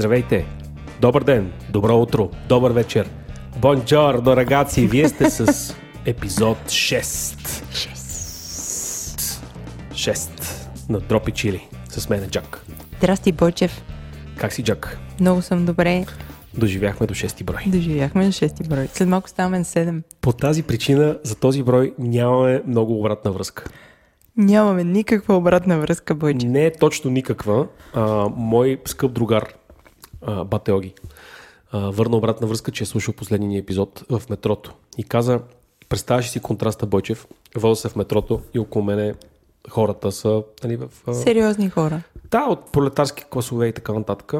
Здравейте! Добър ден, добро утро, добър вечер. Бонджорно, рагаци! Вие сте с епизод 6. 6. 6 на Дропи Чили. С мен е Джак. Здрасти, Бойчев. Как си, Джак? Много съм добре. Доживяхме до 6 брой. Доживяхме до 6 брой. След малко ставаме на 7. По тази причина за този брой нямаме много обратна връзка. Нямаме никаква обратна връзка, Бойчев. Не е точно никаква. А, мой скъп другар, а, Батеоги, а, върна обратна връзка, че е слушал последния ни епизод в метрото. И каза, представяш си контраста, Бойчев, вода се в метрото и около мене хората са нали, в... А... Сериозни хора. Да, от пролетарски класове и така нататък.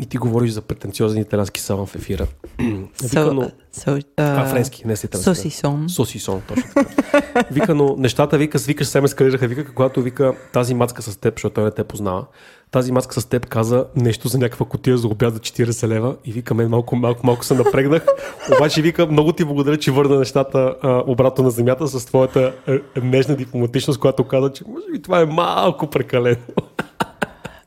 И ти говориш за претенциозен италиански салам в ефира. Вика, но... so, А, френски, не си. Сосисон. Сосисон, точно така. Вика, но нещата, вика, викаш, се ме скалираха, вика, когато вика тази мацка с теб, защото той не те познава, тази маска с теб каза нещо за някаква котия за обяд за 40 лева и вика, мен малко, малко, малко се напрегнах. Обаче вика, много ти благодаря, че върна нещата а, обратно на земята с твоята а, нежна дипломатичност, която каза, че може би това е малко прекалено.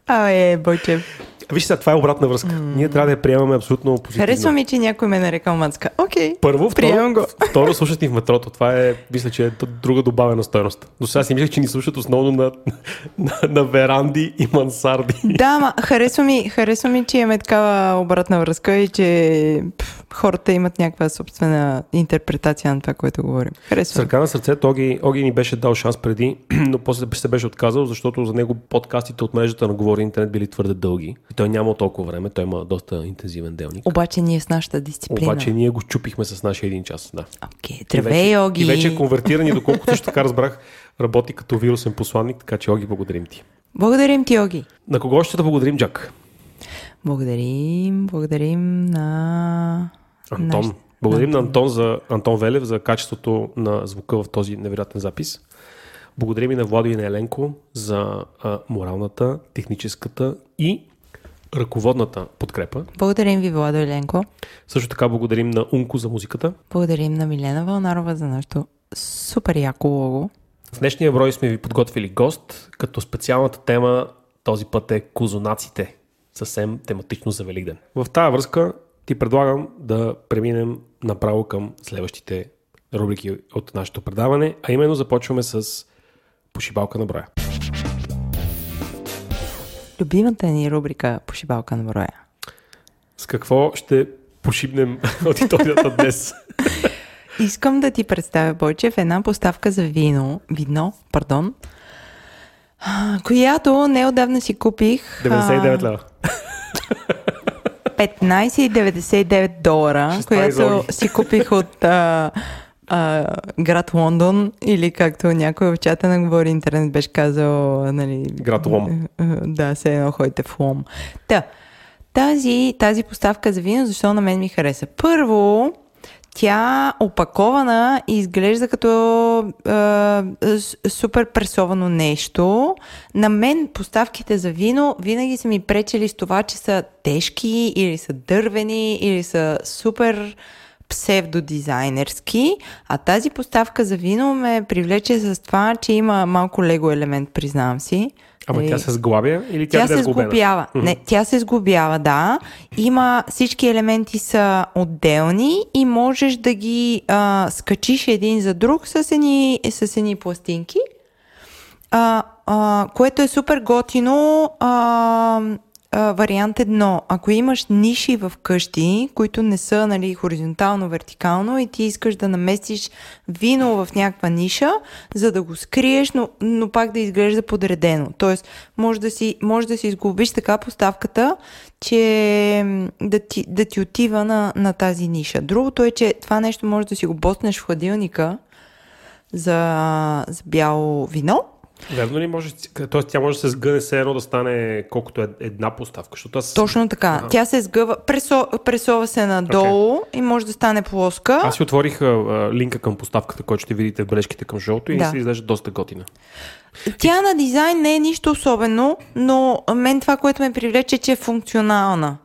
Абе, Бойчев. Виж сега, това е обратна връзка. Mm. Ние трябва да я приемаме абсолютно позитивно. Харесва ми, че някой ме нарекал мацка. Окей. Първо, Приемам второ, го. второ слушат ни в метрото. Това е, мисля, че е друга добавена стоеност. До сега си мислех, че ни слушат основно на, на, на веранди и мансарди. Да, ма харесва ми, харесва ми, че имаме такава обратна връзка и че пф, хората имат някаква собствена интерпретация на това, което говорим. Харесва С ми. ръка на сърцето, Оги, Оги ни беше дал шанс преди, но после се беше отказал, защото за него подкастите от мрежата на Говори Интернет били твърде дълги. Той няма толкова време, той има доста интензивен делник. Обаче ние с нашата дисциплина. Обаче ние го чупихме с нашия един час. Да. Окей, здравей, вече, Оги. И вече е конвертиран и доколкото също така разбрах, работи като вирусен посланник, така че Оги, благодарим ти. Благодарим ти, Оги. На кого ще да благодарим, Джак? Благодарим, благодарим на... Антон. Наш- Благодарим на Антон, за, Антон Велев за качеството на звука в този невероятен запис. Благодарим и на Владо и на Еленко за а, моралната, техническата и ръководната подкрепа. Благодарим ви, Владо Еленко. Също така благодарим на Унко за музиката. Благодарим на Милена Вълнарова за нашото супер яко лого. В днешния брой сме ви подготвили гост, като специалната тема този път е козунаците. Съвсем тематично за Великден. В тази връзка ти предлагам да преминем направо към следващите рубрики от нашето предаване, а именно започваме с пошибалка на броя. Любимата ни рубрика Пошибалка на броя. С какво ще пошибнем аудиторията днес? Искам да ти представя, Бойчев, една поставка за вино, вино, пардон, която неодавна си купих. 99 лева. 15,99 долара, която си купих от а, а, град Лондон или както някой в чата на Говори Интернет беше казал, нали... Град Лом. а, Да, се едно ходите в Лом. Та, тази, тази поставка за вино, защо на мен ми хареса? Първо, тя опакована и изглежда като с- супер пресовано нещо. На мен поставките за вино винаги са ми пречели с това, че са тежки или са дървени или са супер псевдодизайнерски, а тази поставка за вино ме привлече с това, че има малко лего елемент, признавам си. Ама тя се сглабя или тя, Тя се сглобява. Не, тя се сглобява, да. Има всички елементи са отделни и можеш да ги а, скачиш един за друг с едни, с едни пластинки. А, а, което е супер готино. А, вариант едно. Ако имаш ниши в къщи, които не са нали, хоризонтално, вертикално и ти искаш да наместиш вино в някаква ниша, за да го скриеш, но, но пак да изглежда подредено. Тоест, може да си, може да си изглобиш така поставката, че да ти, да ти отива на, на тази ниша. Другото е, че това нещо може да си го боснеш в хладилника за, за бяло вино. Верно ли може? Тоест тя може да се сгъне все едно да стане колкото е една поставка, защото аз... Точно така. Ага. Тя се сгъва, пресо, пресова се надолу okay. и може да стане плоска. Аз си отворих а, линка към поставката, който ще видите в бележките към шоуто и Да. се изглежда доста готина. Тя на дизайн не е нищо особено, но мен това, което ме привлече, че е функционална.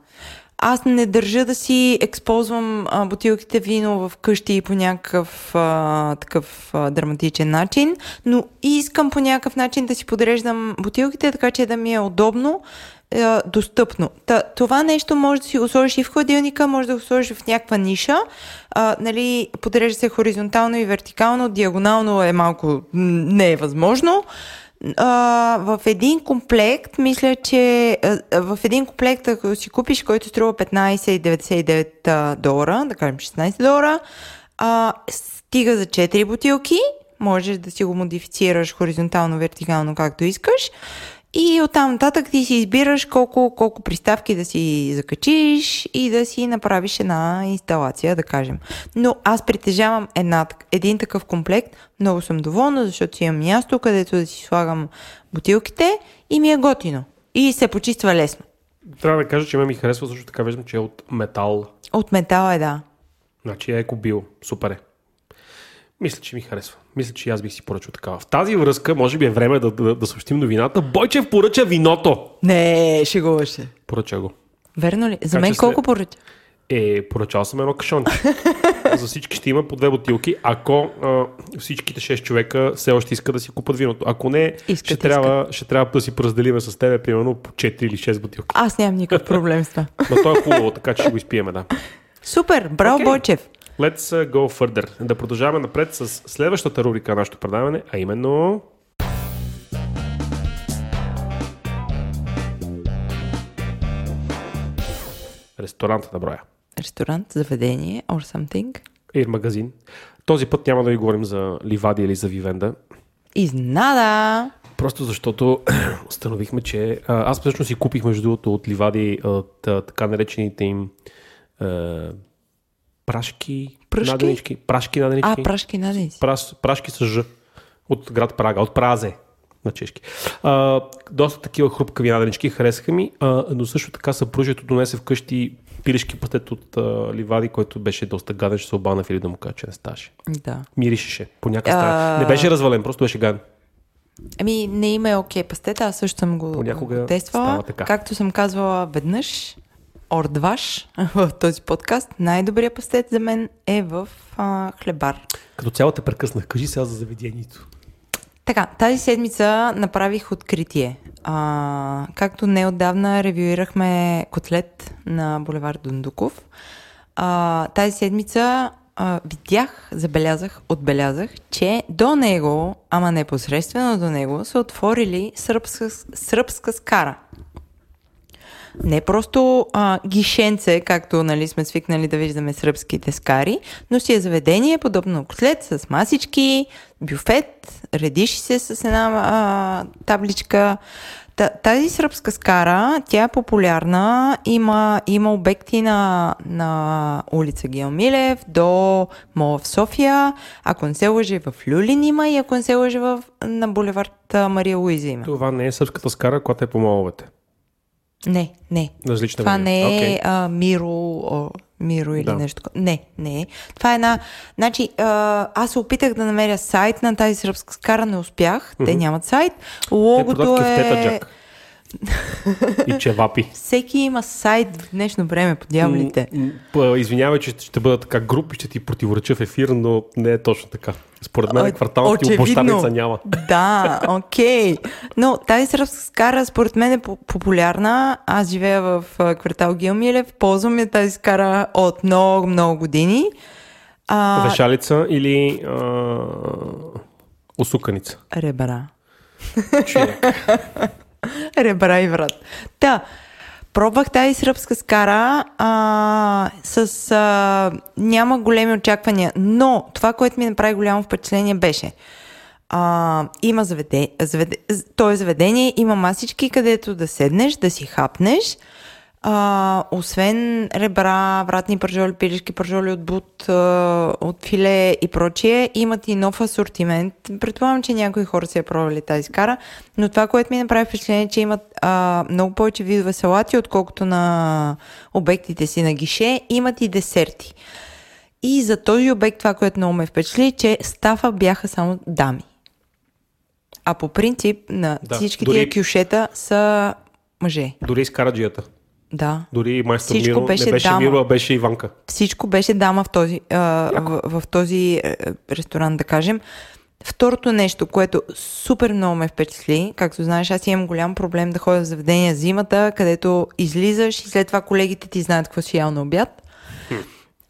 Аз не държа да си ексползвам а, бутилките вино в къщи по някакъв а, такъв а, драматичен начин, но искам по някакъв начин да си подреждам бутилките, така че да ми е удобно а, достъпно. Та, това нещо може да си го сложиш и в хладилника, може да го сложиш в някаква ниша. А, нали, подрежда се хоризонтално и вертикално, диагонално е малко не е възможно. В един комплект, мисля, че в един комплект, ако си купиш, който струва 15,99 долара, да кажем 16 долара, а, стига за 4 бутилки, можеш да си го модифицираш хоризонтално, вертикално, както искаш. И оттам нататък ти си избираш колко, колко приставки да си закачиш и да си направиш една инсталация, да кажем. Но аз притежавам една, един такъв комплект, много съм доволна, защото си имам място, където да си слагам бутилките и ми е готино. И се почиства лесно. Трябва да кажа, че ме ми харесва, също така виждам, че е от метал. От метал е, да. Значи е екобио. Супер е. Мисля, че ми харесва. Мисля, че аз бих си поръчал такава. В тази връзка, може би е време да, да, да съобщим новината. Бойчев поръча виното. Не, шегуваш се. Поръча го. Верно ли? За Така мен колко след- поръча? Е, поръчал съм едно кашонче. За всички ще има по две бутилки, ако а, всичките 6 човека все още искат да си купат виното. Ако не, Искат, ще, трябва, ще трябва да си поразделиме с тебе, примерно, по 4 или 6 бутилки. Аз нямам никакъв проблем с това. Но то е хубаво, така че ще го изпиеме, да. Супер, браво, Окей. Бойчев. Let's uh, go further. Да продължаваме напред с следващата рубрика на нашето предаване, а именно... Ресторанта на броя. Ресторант, заведение or something. Ир магазин. Този път няма да ви говорим за Ливади или за Вивенда. Изнада. Просто защото установихме, че а, аз всъщност си купих между другото от Ливади от а, така наречените им а, прашки, Пръшки? наденички. Прашки наденички. А, прашки наденци. Праш, прашки с Ж от град Прага, от Празе на чешки. А, доста такива хрупкави наденички харесаха ми, а, но също така съпружието донесе вкъщи пилешки пътет от а, Ливади, който беше доста гаден, ще се обана или да му кажа, че не ставаше. Да. Миришеше по някакъв А-. Не беше развален, просто беше гаден. Ами, не има е окей пастета, аз също съм го Понякога тествала. Както съм казвала веднъж, ордваш в този подкаст, най-добрият пастет за мен е в а, хлебар. Като цяло те прекъснах. Кажи сега за заведението. Така, тази седмица направих откритие. А, както неотдавна ревюирахме котлет на булевар Дундуков, а, тази седмица а, видях, забелязах, отбелязах, че до него, ама непосредствено до него, са отворили сръбска, сръбска скара. Не просто а, гишенце, както нали, сме свикнали да виждаме сръбските скари, но си е заведение, подобно котлет, с масички, бюфет, редиши се с една а, табличка. Та, тази сръбска скара, тя е популярна, има, има обекти на, на улица Геомилев до Мола в София, ако не се лъжи в Люлин има и ако не се лъжи в, на булевард Мария Луиза има. Това не е сърбската скара, която е по моловете. Не, не, Различна това година. не е Окей. а, Миро, о, Миро или Да. нещо такова. Не, не е. Това е една... Значи, а, аз се опитах да намеря сайт на тази сръбска скара, не успях. Те нямат сайт. Те Логото продават е... кефтета джак. И чевапи. Всеки има сайт в днешно време, по дяволите. Извинявай, че ще бъда така груп и ще ти противореча в ефир, но не е точно така. Според мен кварталната ти обощаница няма. Да, окей. Но тази скара според мен е по- популярна. Аз живея в квартал Гилмилев, ползвам я тази скара от много, много години. А, Вешалица или а, усуканица. ребра. Човек. Ребра и врат. Та, пробвах тази сръбска скара а, с... А, няма големи очаквания, но това, което ми направи голямо впечатление беше а, има заведение, заведе, то е заведение, има масички, където да седнеш, да си хапнеш, а, освен ребра, вратни пържоли, пилешки пържоли от бут, а, от филе и прочие, имат и нов асортимент. Предполагам, че някои хора си я пробвали тази скара, но това, което ми направи впечатление, е, че имат а, много повече видове салати, отколкото на обектите си на гише, имат и десерти. И за този обект това, което много ме впечатли, че стафа бяха само дами. А по принцип на Да, всички дори- тия кюшета са мъже. Дори и Скараджията. Да. Дори майстор Всичко Миро. беше не беше дама. Миро, а беше Иванка. Всичко беше дама в този, а, в, в този е, ресторант, да кажем. Второто нещо, което супер много ме впечатли, както знаеш, аз имам голям проблем да ходя в заведения зимата, където излизаш и след това колегите ти знаят какво си ял на обяд.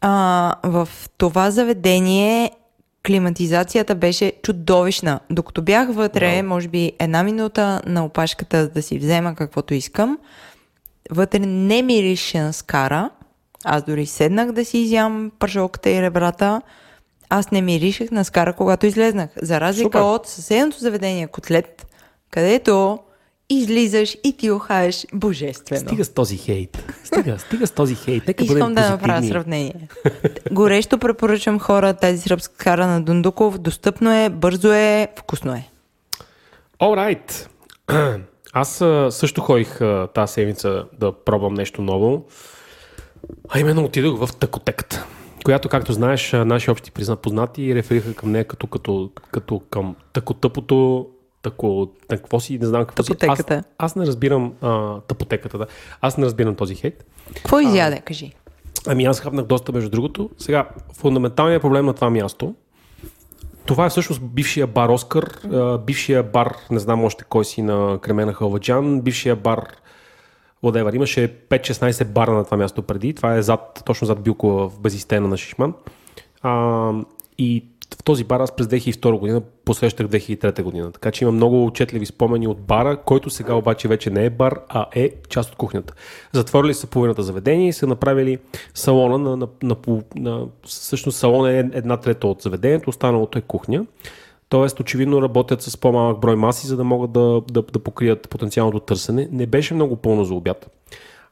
А, в това заведение климатизацията беше чудовищна. Докато бях вътре, може би една минута на опашката да си взема каквото искам, вътре не мирише на скара. Аз дори седнах да си изям пържолката и ребрата. Аз не миришех на скара, когато излезнах. За разлика Супер. от съседното заведение Котлет, където излизаш и ти охаеш божествено. Стига с този хейт. Стига, стига с този хейт. Нека Искам да направя сравнение. Горещо препоръчвам хора тази сръбска кара на Дундуков. Достъпно е, бързо е, вкусно е. Alright. Аз също ходих тази седмица да пробвам нещо ново. А именно отидох в такотеката, която, както знаеш, наши общи познати рефериха към нея като, като, като към такотъпото тако, какво си, не знам какво си. Аз, аз не разбирам а, тъпотеката, да. Аз не разбирам този хейт. Какво изяде, а, кажи? Ами аз хапнах доста между другото. Сега, фундаменталният проблем на това място, това е всъщност бившия бар Оскар, бившия бар, не знам още кой си на Кремена Халваджан, бившия бар whatever. Имаше 5-16 бара на това място преди. Това е зад, точно зад Билко в Безистена на Шишман. А, и в този бар аз през 2002 година посрещах 2003 година. Така че има много отчетливи спомени от бара, който сега обаче вече не е бар, а е част от кухнята. Затворили са половината заведение и са направили салона на, на, на, на всъщност салон е една трета от заведението, останалото е кухня. Тоест, очевидно работят с по-малък брой маси, за да могат да, да, да покрият потенциалното търсене. Не беше много пълно за обяд.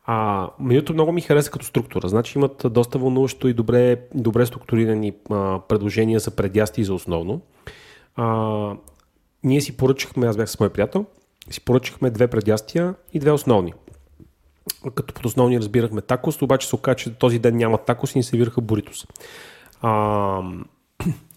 А менюто много ми хареса като структура. Значи имат доста вълнуващо и добре, добре структурирани а, предложения за предясти и за основно. А, ние си поръчахме, аз бях с мой приятел, си поръчахме две предястия и две основни. Като под основни разбирахме такос, обаче се оказа, че този ден няма такос и ни сервираха буритос. А,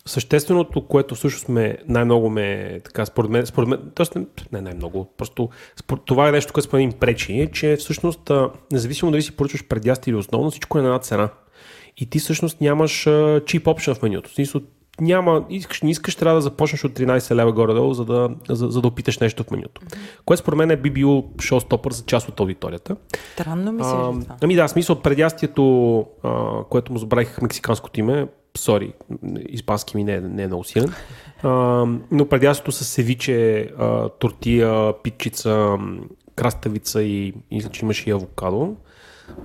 Същественото, което всъщност ме, най-много ме, така, според мен, според мен т.е. не най-много, просто според, това е нещо, което според мен пречи, е, че всъщност, независимо дали си поръчваш предясти или основно, всичко е на една цена. И ти всъщност нямаш чип опшен в менюто. Смисъл, няма, искаш, не искаш, трябва да започнеш от 13 лева горе-долу, за да, за, за да опиташ нещо в менюто. Mm-hmm. Което според мен е би било шоу-стопър за част от аудиторията. Странно ми се това. Ами да, смисъл предястието, а, което му забравих мексиканското име, сори, испански ми не, е, не е много силен. Но предястото с севиче, тортия, питчица, краставица и мисля, че имаше и авокадо.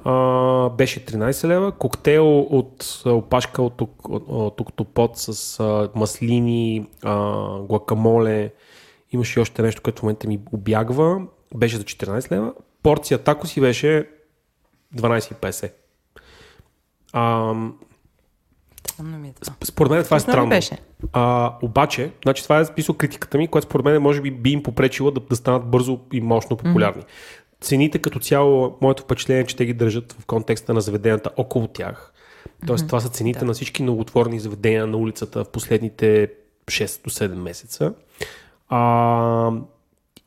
А, беше 13 лева. Коктейл от опашка от, от, от октопод с а, маслини, а, гуакамоле. Имаше и още нещо, което в момента ми обягва. Беше за 14 лева. Порция тако си беше 12,50. Странно ми е това. Според мен това е странно. Беше. А, обаче, значи това е записал критиката ми, която според мен може би би им попречила да, да станат бързо и мощно популярни. Mm-hmm. Цените като цяло, моето впечатление е, че те ги държат в контекста на заведенията около тях. Тоест, mm-hmm. това са цените да. на всички новотворни заведения на улицата в последните 6 до 7 месеца. А,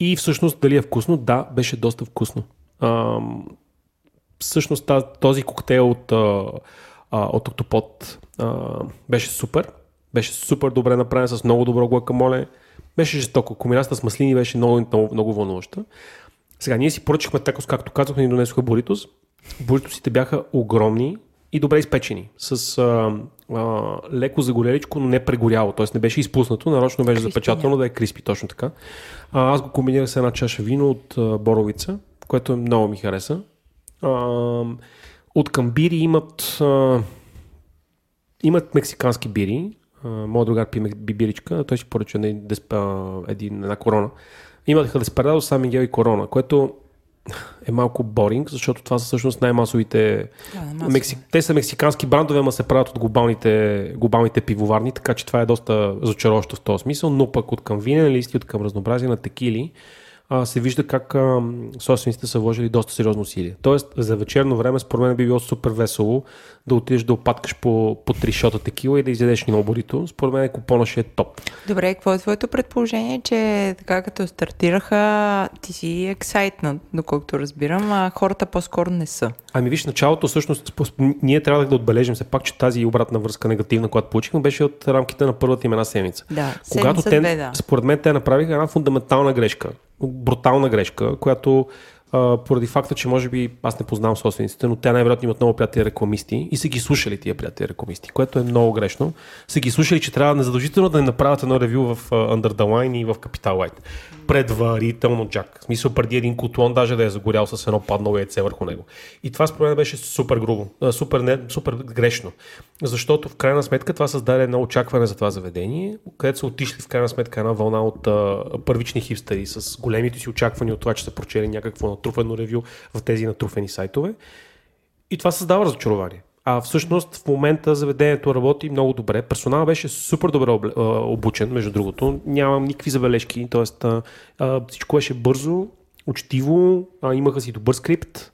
и всъщност, дали е вкусно? Да, беше доста вкусно. А, всъщност този коктейл от а, от Октопод а, беше супер. Беше супер добре направен с много добро гуакамоле. Беше жестоко. Комбинацията с маслини беше много, много, много вълнуваща. Сега ние си поръчахме такос, както казахме, ни донесоха буритос. Буритосите бяха огромни и добре изпечени. С а, а, леко загореличко, но не прегоряло. Т.е. не беше изпуснато, нарочно беше запечатано да е криспи, точно така. А, аз го комбинирах с една чаша вино от а, боровица, което много ми хареса. А, от към бири имат, а, имат мексикански бири. А, моят другар пи бибиричка, той си поръча един, един, една корона. Имат Деспарадо, Сан Мигел и Корона, което е малко боринг, защото това са всъщност най-масовите. Да, Мексик... Те са мексикански брандове, ама се правят от глобалните, глобалните пивоварни, така че това е доста зачароващо в този смисъл, но пък от към винен листи, от към разнообразие на текили, а, се вижда как а, собствениците са вложили доста сериозно усилие. Тоест, за вечерно време, според мен би било супер весело да отидеш да опаткаш по, по три шота текила и да изядеш много борито. Според мен купона ще е топ. Добре, какво е твоето предположение, че така като стартираха, ти си ексайтнат, доколкото разбирам, а хората по-скоро не са? Ами виж, началото всъщност ние трябва да отбележим все пак, че тази обратна връзка негативна, която получихме, беше от рамките на първата им една седмица. Да, Когато седмица те, две, да. според мен, те направиха една фундаментална грешка, брутална грешка, която поради факта, че може би аз не познавам собствениците, но те най-вероятно имат много приятели рекламисти и са ги слушали тия приятели рекламисти, което е много грешно. Са ги слушали, че трябва незадължително да не направят едно ревю в Under the Line и в Capital Light. Предварително, Джак. В смисъл преди един котлон даже да е загорял с едно паднало яйце върху него. И това според мен беше супер грубо, супер, не, супер грешно. Защото в крайна сметка това създаде едно очакване за това заведение, където са отишли в крайна сметка една вълна от а, първични хипстери с големите си очаквания от това, че са прочели някакво натрупено ревю в тези натруфени сайтове. И това създава разочарование. А всъщност в момента заведението работи много добре. Персоналът беше супер добре обучен, между другото. Нямам никакви забележки. Тоест, всичко беше бързо, учтиво, имаха си добър скрипт,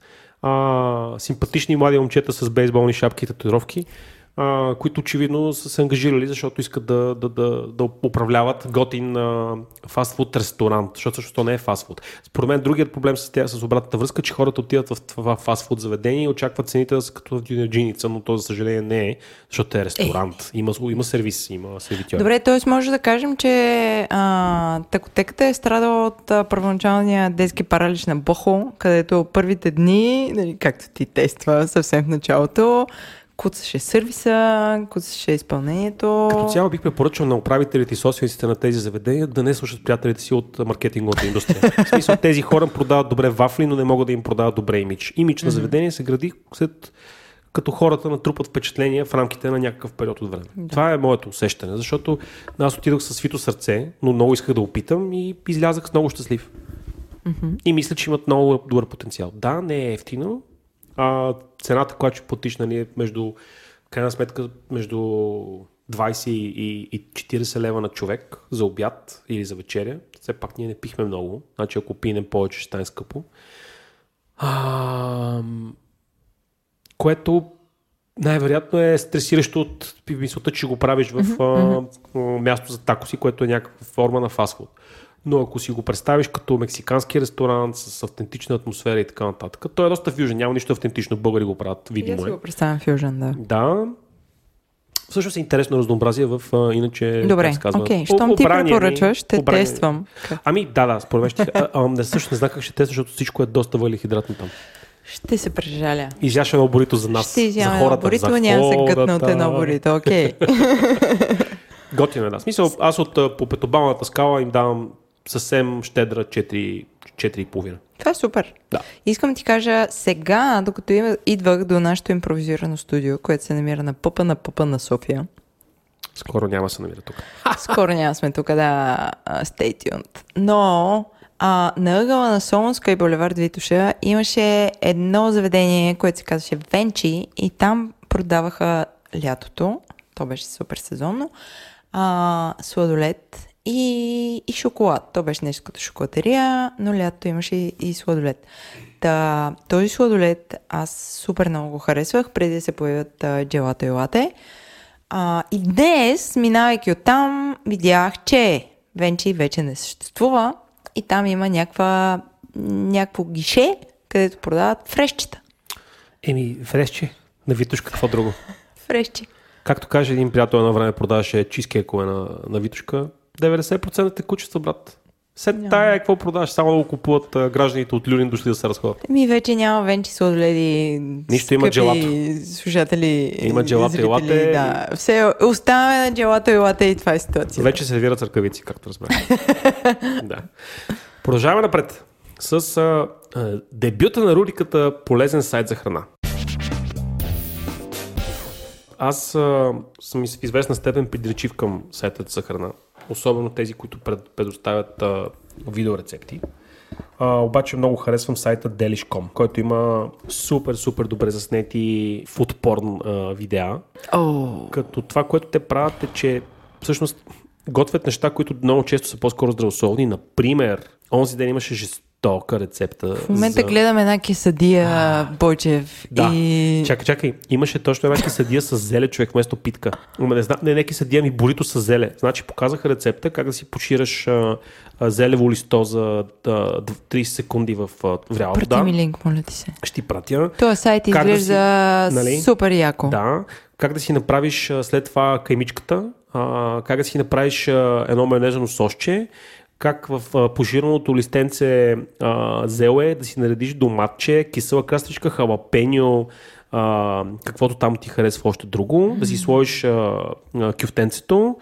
симпатични млади момчета с бейсболни шапки и татуировки, а, които очевидно са се ангажирали, защото искат да, да, да, да управляват готин а, фастфуд ресторант, защото също то не е фастфуд. Според мен другият проблем с, тя, с обратната връзка, че хората отиват в това фастфуд заведение и очакват цените да са като в дюнерджиница, но то за съжаление не е, защото е ресторант. Има, има сервис, има сервитьор. Добре, т.е. може да кажем, че а, такотеката е страдала от а, първоначалния детски паралич на Бохо, където първите дни, нали, както ти тества съвсем в началото, куцаше сервиса, куцаше изпълнението. Като цяло бих препоръчал на управителите и собствениците на тези заведения да не слушат приятелите си от маркетинговата индустрия. В смисъл, тези хора продават добре вафли, но не могат да им продават добре имидж. Имидж на заведение се гради след като хората натрупат впечатления в рамките на някакъв период от време. Да. Това е моето усещане, защото аз отидох с свито сърце, но много исках да опитам и излязах много щастлив. Mm-hmm. И мисля, че имат много добър потенциал. Да, не е ефтино. А, цената, която ще платиш, нали, е между, крайна сметка, между 20 и, и 40 лева на човек за обяд или за вечеря. Все пак ние не пихме много. Значи ако пинем повече, ще стане скъпо. А, което най-вероятно е стресиращо от мисълта, че го правиш в mm-hmm. а, място за такоси, което е някаква форма на фастфуд. Но ако си го представиш като мексикански ресторант с автентична атмосфера и така нататък, той е доста фюжен, няма нищо автентично, българи го правят, видимо Я си е. го представям фюжен, да. Да. Всъщност е интересно разнообразие в а, иначе. Добре, окей. Щом ти препоръчваш, ще обрания ни. тествам. Ами да, да, според мен ще. А, а, не, също не знам как ще тества, защото всичко е доста въглехидратно там. Ще се прежаля. Изяш едно борито за нас. Ще за изяма едно хората. борито, за няма се гътна от едно борито, окей. Готино е, да. Смисъл, аз от по петобалната скала им давам съвсем щедра 4, 4,5. Това е супер. Да. Искам ти кажа, сега, докато идвах до нашето импровизирано студио, което се намира на пъпа на пъпа на София, Скоро няма се намира тук. Скоро няма сме тук, да, stay tuned. Но а, на ъгъла на Солунска и Боливард Витуша имаше едно заведение, което се казваше Венчи и там продаваха лятото, то беше супер сезонно, а, сладолет и, и шоколад. То беше нещо като шоколатерия, но лятото имаше и, и сладолет. Та, този сладолет аз супер много го харесвах, преди да се появят а, джелато и лате. А, и днес, минавайки оттам, видях, че Венчи вече не съществува и там има някаква, някакво гише, където продават фрешчета. Еми, фресче. На Витушка, какво друго? Фрешчи. Както каже един приятел едно време продаваше чизкейкове на, на Витушка, 90% текучества, брат. След тая, какво продаваш? Само да го купуват а, гражданите от Люлин дошли да се разходят. Ми вече няма венчи сладоледи. Нищо, има джелато. Слушатели. Има джелато и лате. Да. Все, оставаме на джелато и лате и това е ситуация. Вече се сервират ръкавици, както разбрах. да. Продължаваме напред с а, а, дебюта на рубриката Полезен сайт за храна. Аз а, съм в известна степен придречив към сайтът за храна. Особено тези, които пред, предоставят а, видеорецепти. А, обаче много харесвам сайта Delish.com, който има супер, супер добре заснети фудпорн видеа. О, Като това, което те правят е, че всъщност готвят неща, които много често са по-скоро здравословни. Например, онзи ден имаше жестока рецепта. В момента за... гледам една кесадия Бойчев Да. и... Чакай, чакай. Имаше точно една кисадия с зеле човек вместо питка. Ама не, зна... не, не кисадия, ми бурито с зеле. Значи показаха рецепта как да си почираш а, а, зелево листо за а, 30 секунди в а, вряла Прати вода. ми линк, моля ти се. Ще ти пратя. Този сайт Как да изглежда си- нали? супер яко. Да. Как да си направиш а, след това каймичката, а, как да си направиш а, едно майонезено сосче, как в а, пожираното листенце а, зеле да си наредиш доматче, кисела крастичка, халапеньо, а, каквото там ти харесва още друго, да си сложиш а, а, кюфтенцето,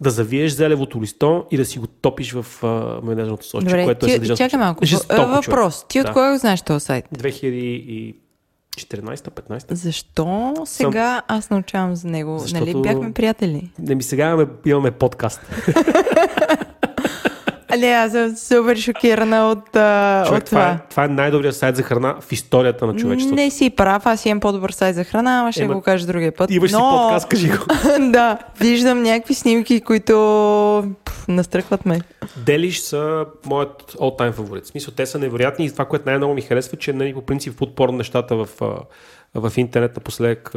да завиеш зелевото листо и да си го топиш в а, майонезеното сосче, Добре, което е ти, съдържащо. чакай малко. Жестоко, човек. Въпрос. Ти от Да. кога го знаеш този сайт? 2014-15? Защо сега аз научавам за него? Защото- Нали бяхме приятели? Не ми сега имаме, имаме подкаст. Али, аз съм супер шокирана от, а, Човек, от това, това. е, това е най-добрият сайт за храна в историята на човечеството. Не си прав, аз имам по-добър сайт за храна, ама ще Ема, го кажа другия път. Имаш си Но- подкаст, кажи го. да, виждам някакви снимки, които пф, настръхват ме. Делиш са моят all-time фаворит. В смисъл, те са невероятни и това, което най-много ми харесва, че нали, по принцип подпорно нещата в, в интернет напоследък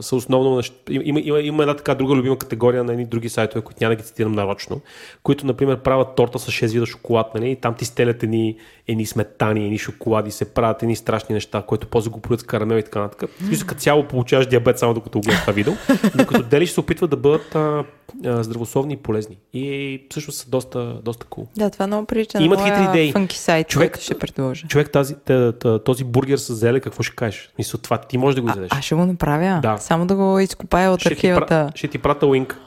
са основно нещ... има, има, има една така друга любима категория на едни други сайтове, които няма да ги цитирам нарочно, които, например, правят торта с 6 вида шоколад, нали, и там ти стелят едни, едни сметани, едни шоколади, се правят едни страшни неща, които после го правят с карамел и така нататък. Смисъл, като цяло получаваш диабет само докато го гледаш това видео, докато Делиш се опитват да бъдат а, а, здравословни и полезни. И всъщност са доста, доста cool. Да, това много прилича на Имат хитри идеи. сайт, Човек- ще предложа. Човек, тази, този бургер с зеле, какво ще кажеш? Мисля, това ти можеш да го А, изядеш. аз ще го направя. Да. Само да го изкопая от ще, ти, архивата. пра- ще ти прата линк.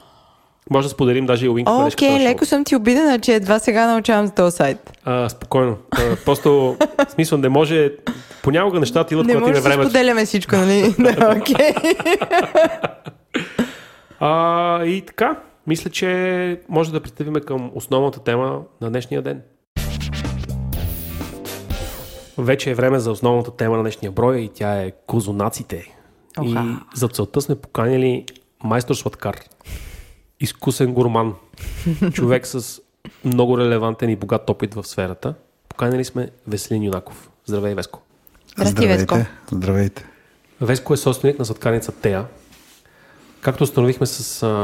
Може да споделим даже и линк О, Окей, на леко съм ти обидена, че едва сега научавам за този сайт. А, спокойно. А, просто, в смисъл, не може... Понякога нещата идват, Не когато има време. споделяме всичко, нали? Да, окей. А, и така, мисля, че може да пристъпим към основната тема на днешния ден. Вече е време за основната тема на днешния брой и тя е козунаците. И Оха. за целта сме поканили майстор сладкар, изкусен гурман, човек с много релевантен и богат опит в сферата. Поканили сме Веселин Юнаков. Здравей, Веско. Здрасти, Веско. Здравейте. Веско е собственик на сладкарница Тея. Както установихме с,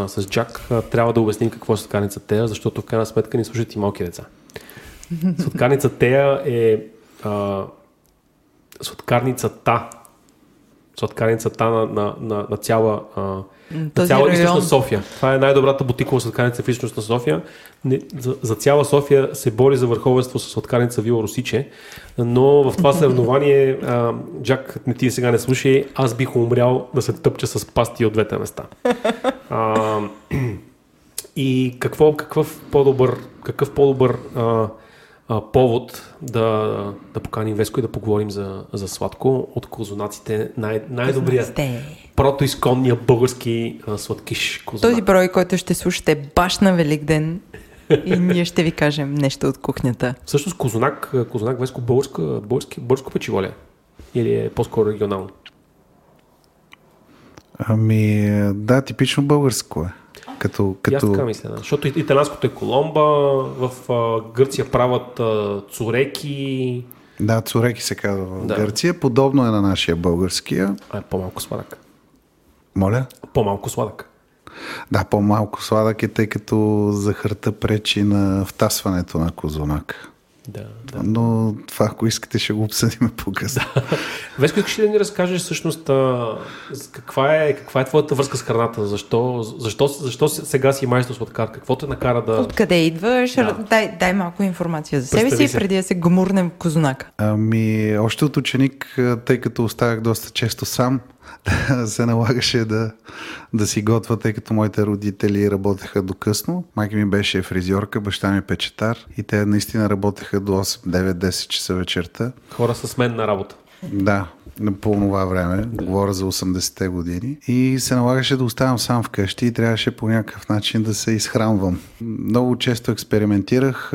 с Джак, трябва да обясним какво е сладкарница Тея, защото в крайна сметка ни слушат и малки деца. Сладкарница Тея е а, сладкарницата сладкарницата на, на, на, на цяла, а, на цяла район. източна София. Това е най-добрата бутикова сладкарница в източна София. Не, за, за цяла София се бори за върховенство с сладкарница Вила Русиче, но в това съревнование, а, Джак, не ти сега не слушай, аз бих умрял да се тъпча с пасти от двете места. А, и какво, какъв по-добър, какъв по-добър а, а, повод да, да поканим Веско и да поговорим за, за сладко от козунаците, най- най-добрият Сте. протоисконния български а, сладкиш козунак. Този брой, който ще слушате баш на Великден и ние ще ви кажем нещо от кухнята. Всъщност козунак, козунак Веско българска, български, българско печиво ли е? Или е по-скоро регионално? Ами, да, типично българско е. Като, И аз така като... мисля, да. защото и- италианското е коломба, в а, Гърция правят а, цуреки, Да, цуреки се казва в Да. Гърция. Подобно е на нашия българския. а е по-малко сладък. Моля? По-малко сладък. Да, по-малко сладък е, тъй като захарта пречи на втасването на козунак. Да, да. Но това, ако искате, ще го обсъдим по-късно. Веско, искаш ли да ни разкажеш всъщност а, каква, е, каква е твоята връзка с храната? Защо, защо, защо сега си майстор сладкар? Какво те накара да... Откъде идваш? Да. Дай, дай малко информация за себе си, се. преди да се гмурнем в козунака. Ами, още от ученик, тъй като оставях доста често сам, се налагаше да, да си готвя, тъй като моите родители работеха до късно. Майка ми беше фризьорка, баща ми печетар и те наистина работеха до 8, 9, 10 часа вечерта. Хора с мен на работа. Да, по това време, говоря за 80-те години. И се налагаше да оставам сам вкъщи и трябваше по някакъв начин да се изхранвам. Много често експериментирах,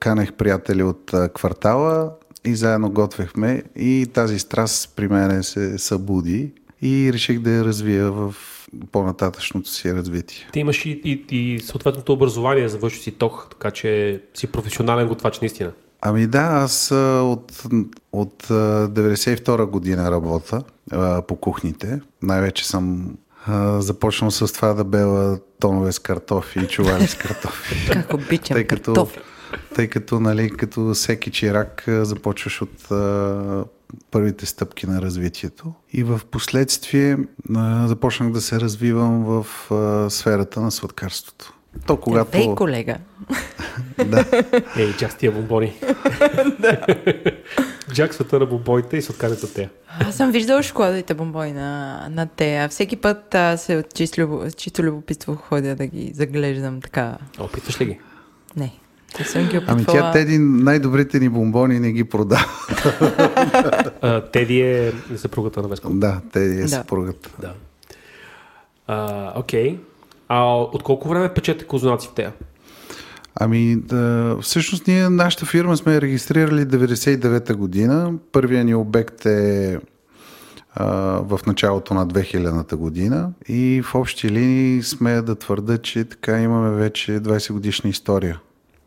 канех приятели от квартала и заедно готвехме и тази страст при мен се събуди и реших да я развия в по-нататъчното си развитие. Ти имаш и, и, и съответното образование, завърши си ток, така че си професионален готвач наистина. Ами да, аз от, от а, 92 година работя а, по кухните. Най-вече съм а, започнал с това да бела тонове с картофи и чували с картофи. Как обичам тъй като, картофи. Тъй като, нали, като всеки чирак започваш от а, първите стъпки на развитието. И в последствие а, започнах да се развивам в а, сферата на сладкарството. То когато... Ей, колега. да. Ей, Джак с тия бомбони. Джак света на бомбоните и сладкарите те. Аз съм виждала шоколадите бомбони на, на тея. Всеки път а, се от чисто, чисто любопитство ходя да ги заглеждам така. Опитваш ли ги? Не. Не съм ги Ами тя Теди най-добрите ни бомбони не ги продава. Теди е съпругата на Веско. да, Теди е Да. съпругата. Да. А, окей. А от колко време печете козунаци в тея? Ами, да, всъщност ние, нашата фирма сме регистрирали 99-та година. Първият ни обект е а, в началото на 2000-та година и в общи линии сме да твърда, че така имаме вече 20 годишна история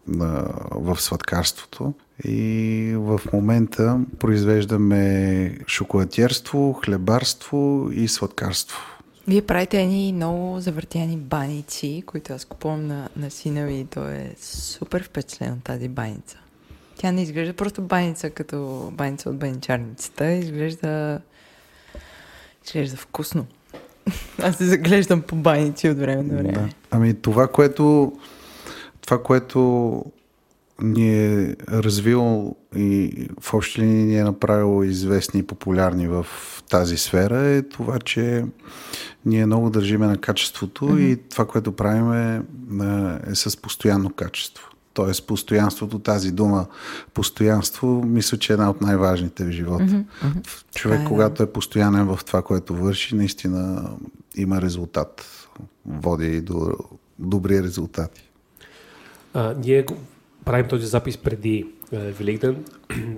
в сладкарството. И в момента произвеждаме шоколадерство, хлебарство и сладкарство. Вие правите едни много завъртяни баници, които аз купувам на, на сина ми и той е супер впечатлен от тази баница. Тя не изглежда просто баница като баница от баничарницата, изглежда изглежда вкусно. Аз се заглеждам по баници от време на време. Да. Ами това, което това, което ни е развил и в общи линии ни е направило известни и популярни в тази сфера е това, че ние много държиме на качеството mm-hmm. и това, което правим е, е с постоянно качество. Тоест, постоянството, тази дума постоянство, мисля, че е една от най-важните в живота. Mm-hmm. Човек, Така е, когато е постоянен в това, което върши, наистина има резултат. Води до добри резултати. А, ние правим този запис преди е, Великден,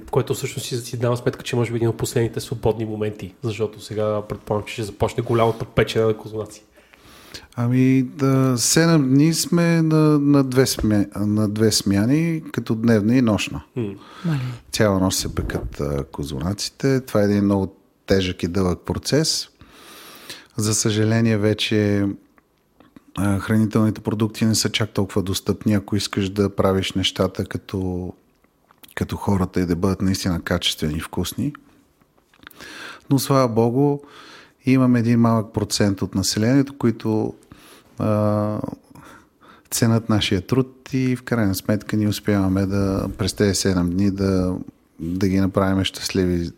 в който всъщност си, си давам сметка, че може би един от последните свободни моменти, защото сега предполагам, че ще започне голямото печене на козунаци. Ами, да, 7 дни сме на, на, две смя, на две смяни, като дневна и нощна. Мале. Цяла нощ се пекат а, козунаците. Това е един много тежък и дълъг процес. За съжаление, вече хранителните продукти не са чак толкова достъпни, ако искаш да правиш нещата като, като хората и да бъдат наистина качествени и вкусни. Но слава Богу, имаме един малък процент от населението, които а, ценят нашия труд и в крайна сметка ние успяваме да през тези 7 дни да, да ги направим щастливи,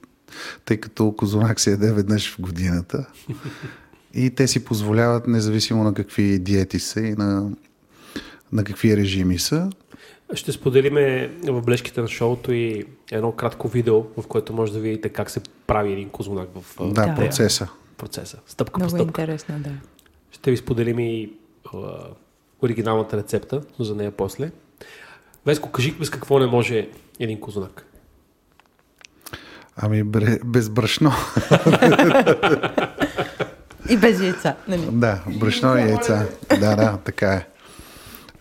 тъй като козунак се яде веднъж в годината. И те си позволяват, независимо на какви диети са и на, на какви режими са. Ще споделиме в бележките на шоуто и едно кратко видео, в което може да видите как се прави един козунак в Да, Да. процеса. процеса. Стъпка по Много стъпка. интересно, да. Ще ви споделим и а, оригиналната рецепта, но за нея после. Веско, кажи без какво не може един козунак. Ами бре, без брашно. И без яйца, нали? Да, брашно и яйца. Да, да, така е.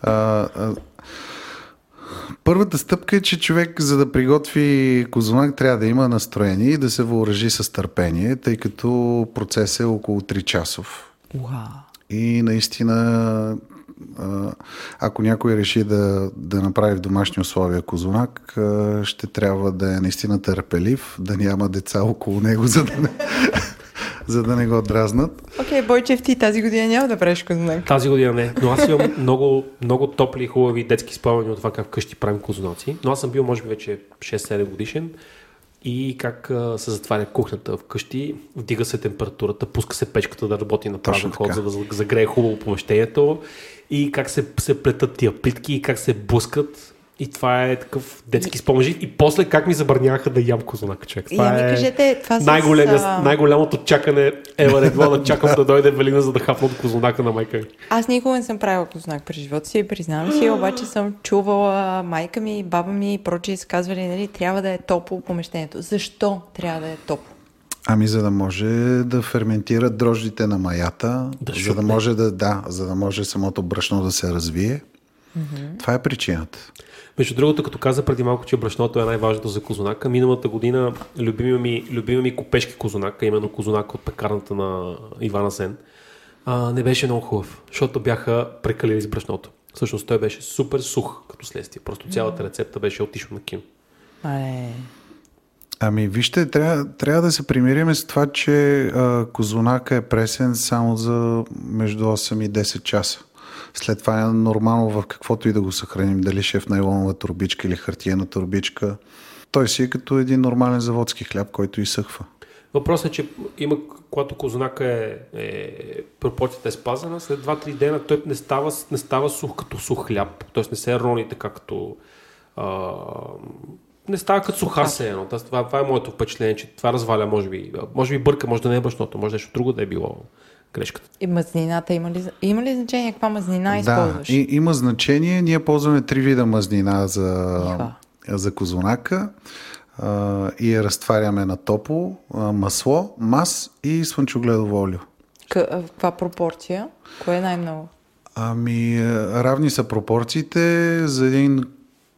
А, а, първата стъпка е, че човек, за да приготви козунак, трябва да има настроение и да се въоръжи с търпение, тъй като процесът е около 3 часов. Уау. И наистина, ако някой реши да, да направи в домашни условия козунак, ще трябва да е наистина търпелив, да няма деца около него, за да не, за да не го дразнат. Окей, Бойчев, ти тази година няма да правиш козунак. Тази година не, но аз имам много, много топли и хубави детски спомени от това как вкъщи правим козунаци. Но аз съм бил, може би, вече 6-7 годишен и как а, се затваря кухнята вкъщи, вдига се температурата, пуска се печката да работи на празен ход, за да загрее хубаво помещението и как се, се плетат тия плитки и как се блъскат. И това е такъв детски спомен. И после как ми забраняваха да ям козунак, човек. Това ми е кажете, това най-големия- най-голямото чакане ева регло да чакам да дойде Велина, за да хапна от козунака на майка ми. Аз никога не съм правила козунак през живота си, признавам си, обаче съм чувала майка ми, баба ми и прочие са казвали, нали, трябва да е топло помещението. Защо трябва да е топло? Ами за да може да ферментират дрождите на маята, Да за да може да, да, за да може самото брашно да се развие. Това е причината. Между другото, като каза преди малко, че брашното е най-важното за козунака, миналата година любими ми, любими ми купешки козунака, именно козунака от пекарната на Ивана Сен, а, не беше много хубав, защото бяха прекалили с брашното. Всъщност той беше супер сух като следствие. Просто цялата рецепта беше отишла на кино. Мале. Ами вижте, трябва, трябва да се примириме с това, че а, козунака е пресен само за между 8 и 10 часа. След това е нормално в каквото и да го съхраним, дали ще е в найлонова турбичка или хартиена турбичка. Той си е като един нормален заводски хляб, който изсъхва. Въпросът е, че има, когато козунака е, е пропорцията е спазена, след 2-3 дена той не става, не става сух като сух хляб, т.е. не се рони така като а, не става като суха се едно. Това, това е моето впечатление, че това разваля, може би, може би бърка, може да не е брашното, може нещо друго да е било грешката. И мазнината има ли, има ли значение каква мазнина Да, използваш? и, има значение. Ние ползваме три вида мазнина за, Иха. за козунака а, и я разтваряме на топло, а, масло, мас и слънчогледово олио. Каква пропорция? Кое е най-много? Ами, равни са пропорциите. За един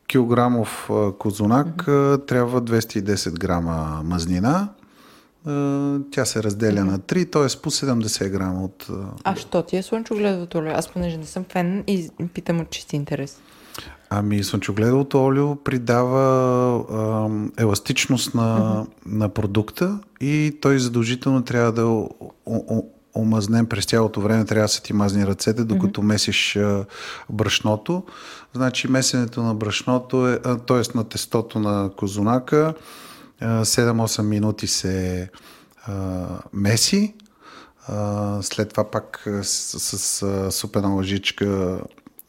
килограмов козунак а, трябва 210 грама мазнина. Тя се разделя на 3, т.е. по 70 грама от... а, що ти е слънчогледовото олио? Аз понеже не съм фен и питам от чисти интерес. Ами слънчогледовото олио придава ам, еластичност на, на продукта и той задължително трябва да омазнен през цялото време, трябва да са ти мазни ръцете, докато месиш а, брашното. Значи месенето на брашното е, т.е. на тестото на козунака, а, 7-8 минути се а, меси, а, след това пак с, с, с супена лъжичка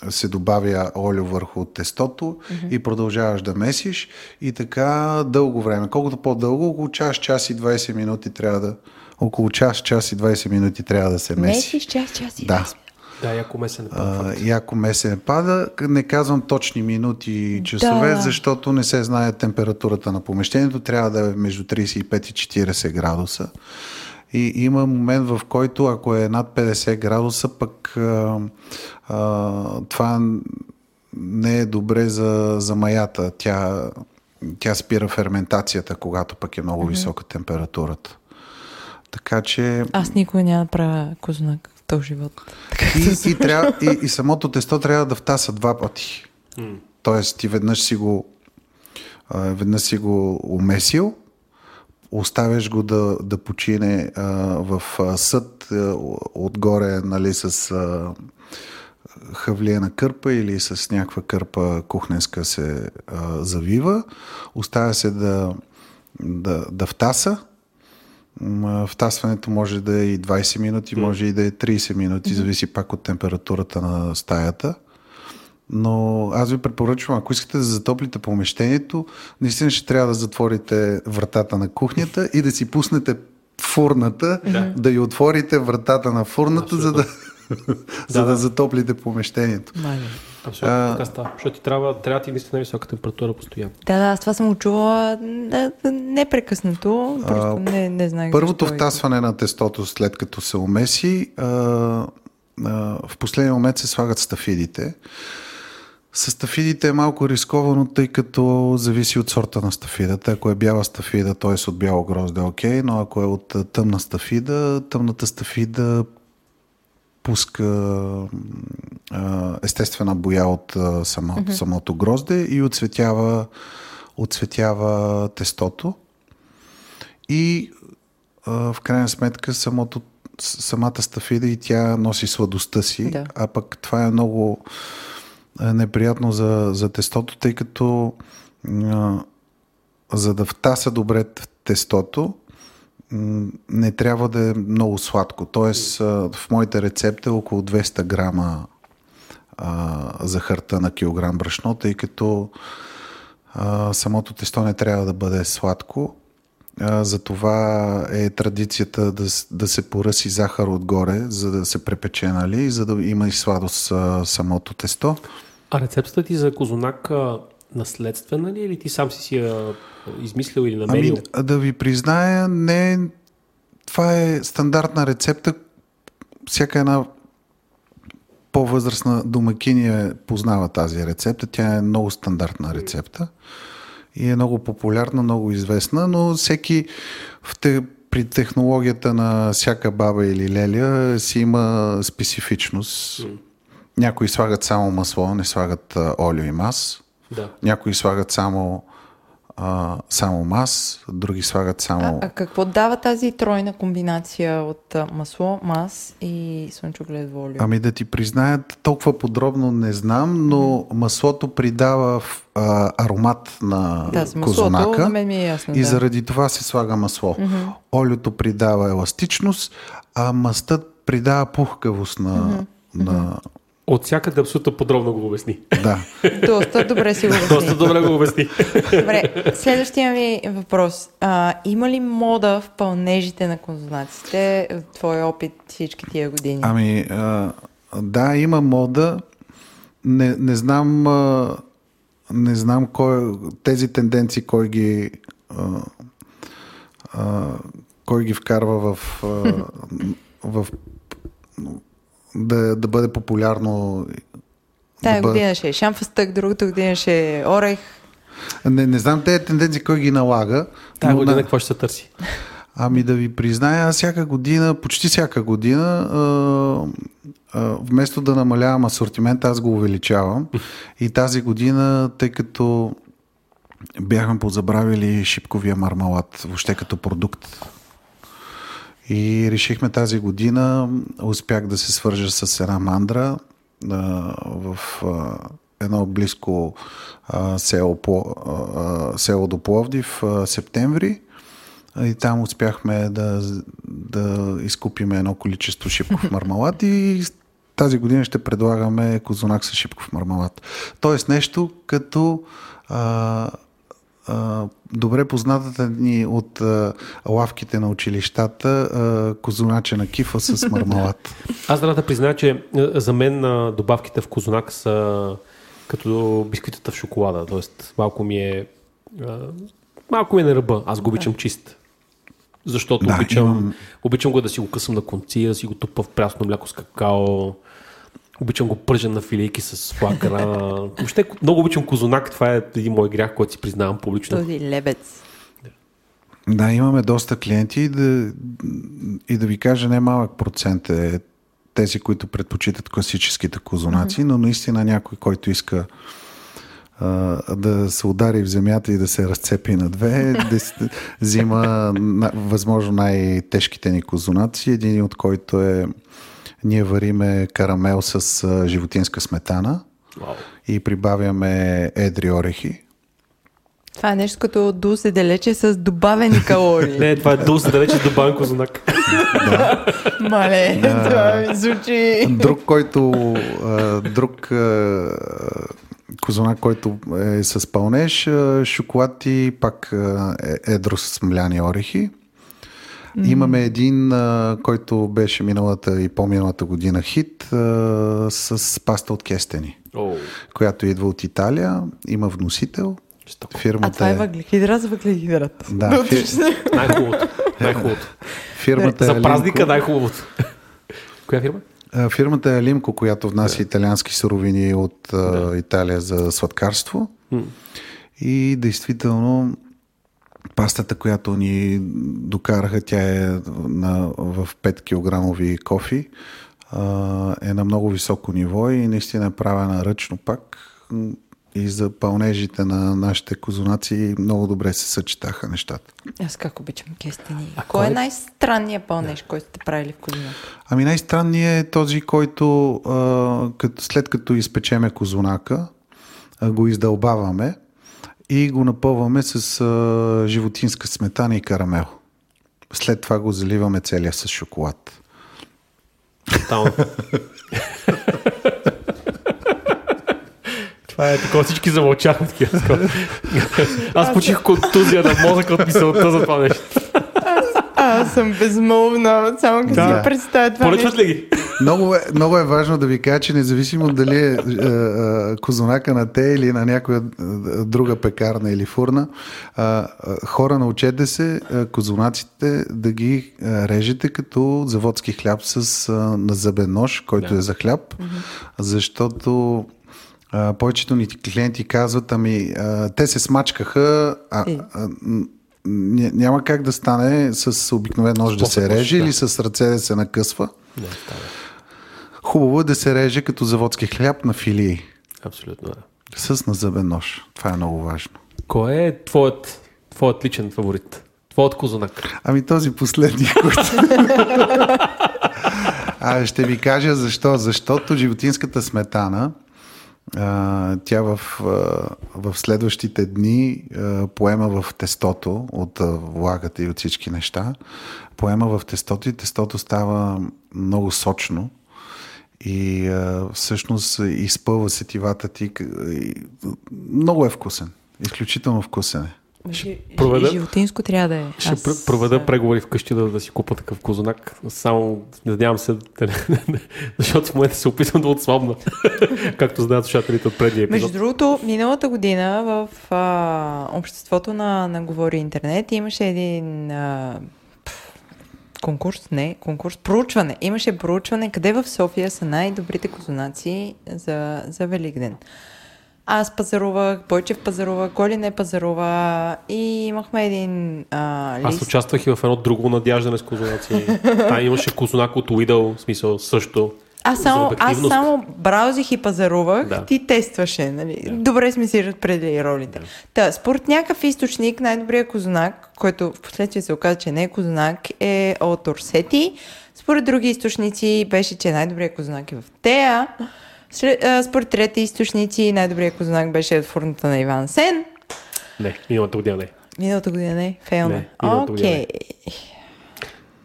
се добавя олио върху тестото mm-hmm. и продължаваш да месиш и така дълго време. Колкото по-дълго, около час, час и 20 минути трябва да около час, час и 20 минути трябва да се меси. Месиш час, час и Да. 20 Да, яко месен е А, яко месене пада. Не казвам точни минути и часове, Да. да. защото не се знае температурата на помещението. Трябва да е между 35 и 40 градуса. И има момент, в който ако е над 50 градуса, пък а, а, това не е добре за, за маята. Тя, тя спира ферментацията, когато пък е много висока температурата. Така че Аз никога няма да правя кознак в този живот. и, и, трябва, и, и самото тесто трябва да втаса два пъти. Тоест ти веднъж си го а, веднъж си го умесил, оставяш го да, да почине а, в а, съд а, отгоре нали, с а, хавлиена кърпа или с някаква кърпа кухненска се а, завива. Оставя се да, да, да втаса. Втасването може да е и 20 минути, може и да е 30 минути, зависи пак от температурата на стаята. Но аз ви препоръчвам, ако искате да затоплите помещението, наистина ще трябва да затворите вратата на кухнята и да си пуснете фурната, да, да й отворите вратата на фурната, за да, за да затоплите помещението. Мале. Абсолютно А- така става. Защото ти трябва, трябва ти наистина висока температура постоянно. Да, да, аз това съм учила да, да, непрекъснато. Просто А, не, не знаех Първото защо е. втасване на тестото, след като се умеси, а, а, в последния момент се слагат стафидите. С стафидите е малко рисковано, тъй като зависи от сорта на стафидата. Ако е бяла стафида, т.е. от бяло грозде, окей, но ако е от тъмна стафида, тъмната стафида пуска а, естествена боя от а, само, mm-hmm. самото грозде и отцветява, отцветява тестото. И в крайна сметка самото, самата стафида и тя носи сладостта си, Да. а пък това е много а, неприятно за, за тестото, тъй като за да втаса добре тестото, не трябва да е много сладко. Тоест, в моите рецепта е около 200 грама а, захарта на килограм брашно, тъй като а, самото тесто не трябва да бъде сладко. А, затова е традицията да, да се поръси захар отгоре, за да се препече, нали, за да има и сладост а, самото тесто. А рецептата ти за козунак наследствена ли е или ти сам си си я измислил или намерил? Ами, да ви призная, не, това е стандартна рецепта. Всяка една по-възрастна домакиня познава тази рецепта. Тя е много стандартна рецепта и е много популярна, много известна, но всеки в те, при технологията на всяка баба или леля си има специфичност. Някои слагат само масло, не слагат олио и мас. Да. Някои слагат само, а, само мас, други слагат само... А, а какво дава тази тройна комбинация от масло, мас и слънчоглед волю? Ами да ти признаят, толкова подробно не знам, но маслото придава а, аромат на Да, с маслото козунака на мен ми е ясно, и да. заради това се слага масло. Олиото придава еластичност, а мастът придава пухкавост на... на... От всякъде абсолютно подробно го обясни. Да. Доста добре си го Доста обясни. добре го обясни. Добре, следващия ми въпрос. А, има ли мода в пълнежите на конзумаците? в Твой опит всички тия години. Ами, а, да, има мода. Не, не знам... А, не знам кой, тези тенденции кой ги а, а, кой ги вкарва в, а, в да, да бъде популярно Тая да бъде- година ще е шамфастък, другата година ще е орех. не, не знам тези тенденции кой ги налага Тая година на- какво ще се търси? Ами да ви призная, аз всяка година, почти всяка година, а, а, вместо да намалявам асортимент, аз го увеличавам. И тази година, тъй като бяхме позабравили шипковия мармалад, въобще като продукт. И решихме тази година, успях да се свържа с една мандра а, в а, едно близко а, село, по, а, село до Пловдив, а, септември. И там успяхме да, да изкупиме едно количество шипков мармалад и тази година ще предлагаме козунак с шипков мармалад. Тоест нещо като а, а, добре познатата ни от а, лавките на училищата а, козуначена кифа с мармалад. Аз трябва да призная, че за мен а, добавките в Козунак са като бисквитата в шоколада. Тоест, малко ми е. а, Малко ми е на ръба. Аз го обичам чист. Защото Да, обичам, имам- обичам го да си го късам на конци, да си го тупа в прясно мляко с какао. Обичам го пържен на филейки с флакара. Въобще много обичам козунак. Това е един мой грях, който си признавам публично. Този лебец. Да, имаме доста клиенти и да, и да ви кажа не малък процент е тези, които предпочитат класическите козунаци, но наистина някой, който иска а, да се удари в земята и да се разцепи на две, да взима на, възможно най-тежките ни козунаци, един от който е ние вариме карамел с животинска сметана Вау. и прибавяме едри орехи. Това е нещо като дусе далече с добавени калории. Не, това е доста далече до добавен козунак. Мале, това ми звучи. Друг, който друг козунак, който е с пълнеж, шоколад и пак е- едро с мляни орехи. Имаме един, а, който беше миналата и по-миналата година хит а, с паста от кестени, О, която идва от Италия. Има вносител. Фирмата А това е въглехидрат с въглехидрат. Да, фи, Най-хубавото. Най-хубавото. фирмата е За празника най-хубавото. Коя фирма? Фирмата е Лимко, която внася италиански суровини от а, Италия за сладкарство. И действително пастата, която ни докараха, тя е на, в 5 кг кофи, е на много високо ниво и наистина е правена ръчно пак. И за пълнежите на нашите козунаци много добре се съчетаха нещата. Аз как обичам кестени. А Кой кой е най-странният пълнеж, който сте правили в козина? Ами най-странният е този, който а, като, след като изпечеме козунака, а, го издълбаваме и го напълваме с а, животинска сметана и карамел. След това го заливаме целия с шоколад. Тотално. Това е такова, всички замълчахме такива. Аз почих контузия на мозъка от мисълта за това нещо. Аз съм безмолвна, само като Да. си представя това Поръчват ли ги? Много, е, много е важно да ви кажа, че независимо дали е, е, е козунака на те или на някоя е, друга пекарна или фурна, е, е, хора научете се е, козунаците да ги е, режете като заводски хляб с е, на зъбен нож, който Да. е за хляб, защото а, повечето ни клиенти казват, ами а, те се смачкаха, а, Е. а, няма как да стане с обикновен нож да се реже да. или с ръце да се накъсва. Не, става. Хубаво е да се реже като заводски хляб на филии Абсолютно, да. с назъбен нож. Това е много важно. Кой е твоят, твоят личен фаворит? Твоят козунак? Ами този последния, който... а, ще ви кажа защо. Защото животинската сметана, а, тя в, а, в следващите дни а, поема в тестото от а, влагата и от всички неща. Поема в тестото и тестото става много сочно и а, всъщност изпълва сетивата ти. и, много е вкусен. Изключително вкусен е. проведа- Животинско трябва да е. Ще Аз, пр- проведа преговори вкъщи да, да си купа такъв козунак. Само надявам се, защото в момента се опитвам да отслабна. Както знаят слушателите от предния епизод. Между другото, миналата година в а, обществото на, на Говори Интернет имаше един а, конкурс, не, конкурс, проучване. Имаше проучване къде в София са най-добрите козунаци за, за Великден. Аз пазарувах, Бойчев пазарува, Коли не пазарува и имахме един а, Аз лист. участвах и в едно друго надяждане с козунаци. Там имаше козунак от Уидъл, в смисъл също. Аз само, аз само браузих и пазарувах, Да. ти тестваше. Нали? Да. Добре сме си разпределили ролите. Да. Та, според някакъв източник, най-добрият козунак, който в последствие се оказа, че не е козунак, е от Орсети. Според други източници беше, че най-добрият козунак е в Тея. След, а, според трети източници, най-добрият козунак беше от фурната на Иван Сен. Не, миналата година не. Миналата година не, фейлна. Окей.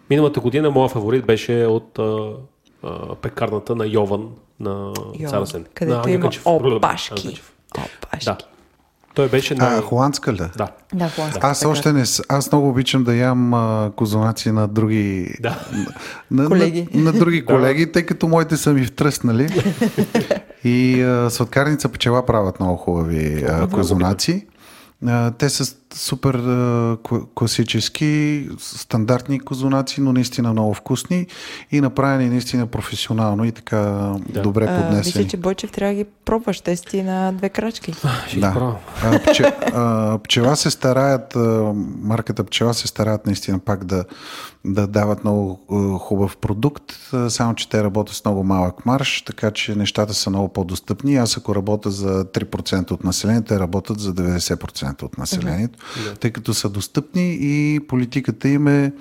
Миналата година моят фаворит беше от а, а, пекарната на Йован на Йо, Царасен. Където на има опашки. Опашки. Да. Той беше А, на... холандска ли? Да. Да, холандска Аз пекарна. още не. Аз много обичам да ям а, козунаци на други. Да. На, Колеги. На, на други колеги, тъй като моите са ми втръснали. И а, сладкарница пчела правят много хубави а, козунаци. А, те са супер а, класически, стандартни козунаци, но наистина много вкусни и направени наистина професионално и така да. добре А, поднесени. мисля, че Бойчев трябва да ги пробваш. Те си на две крачки. Да. А, пче, а, пчела се стараят, а, марката пчела се стараят наистина пак да, да дават много а, хубав продукт, а, само че те работят с много малък марш, така че нещата са много по-достъпни. Аз ако работя за 3% от населението, те работят за 90% от населението, тъй като са достъпни и политиката им е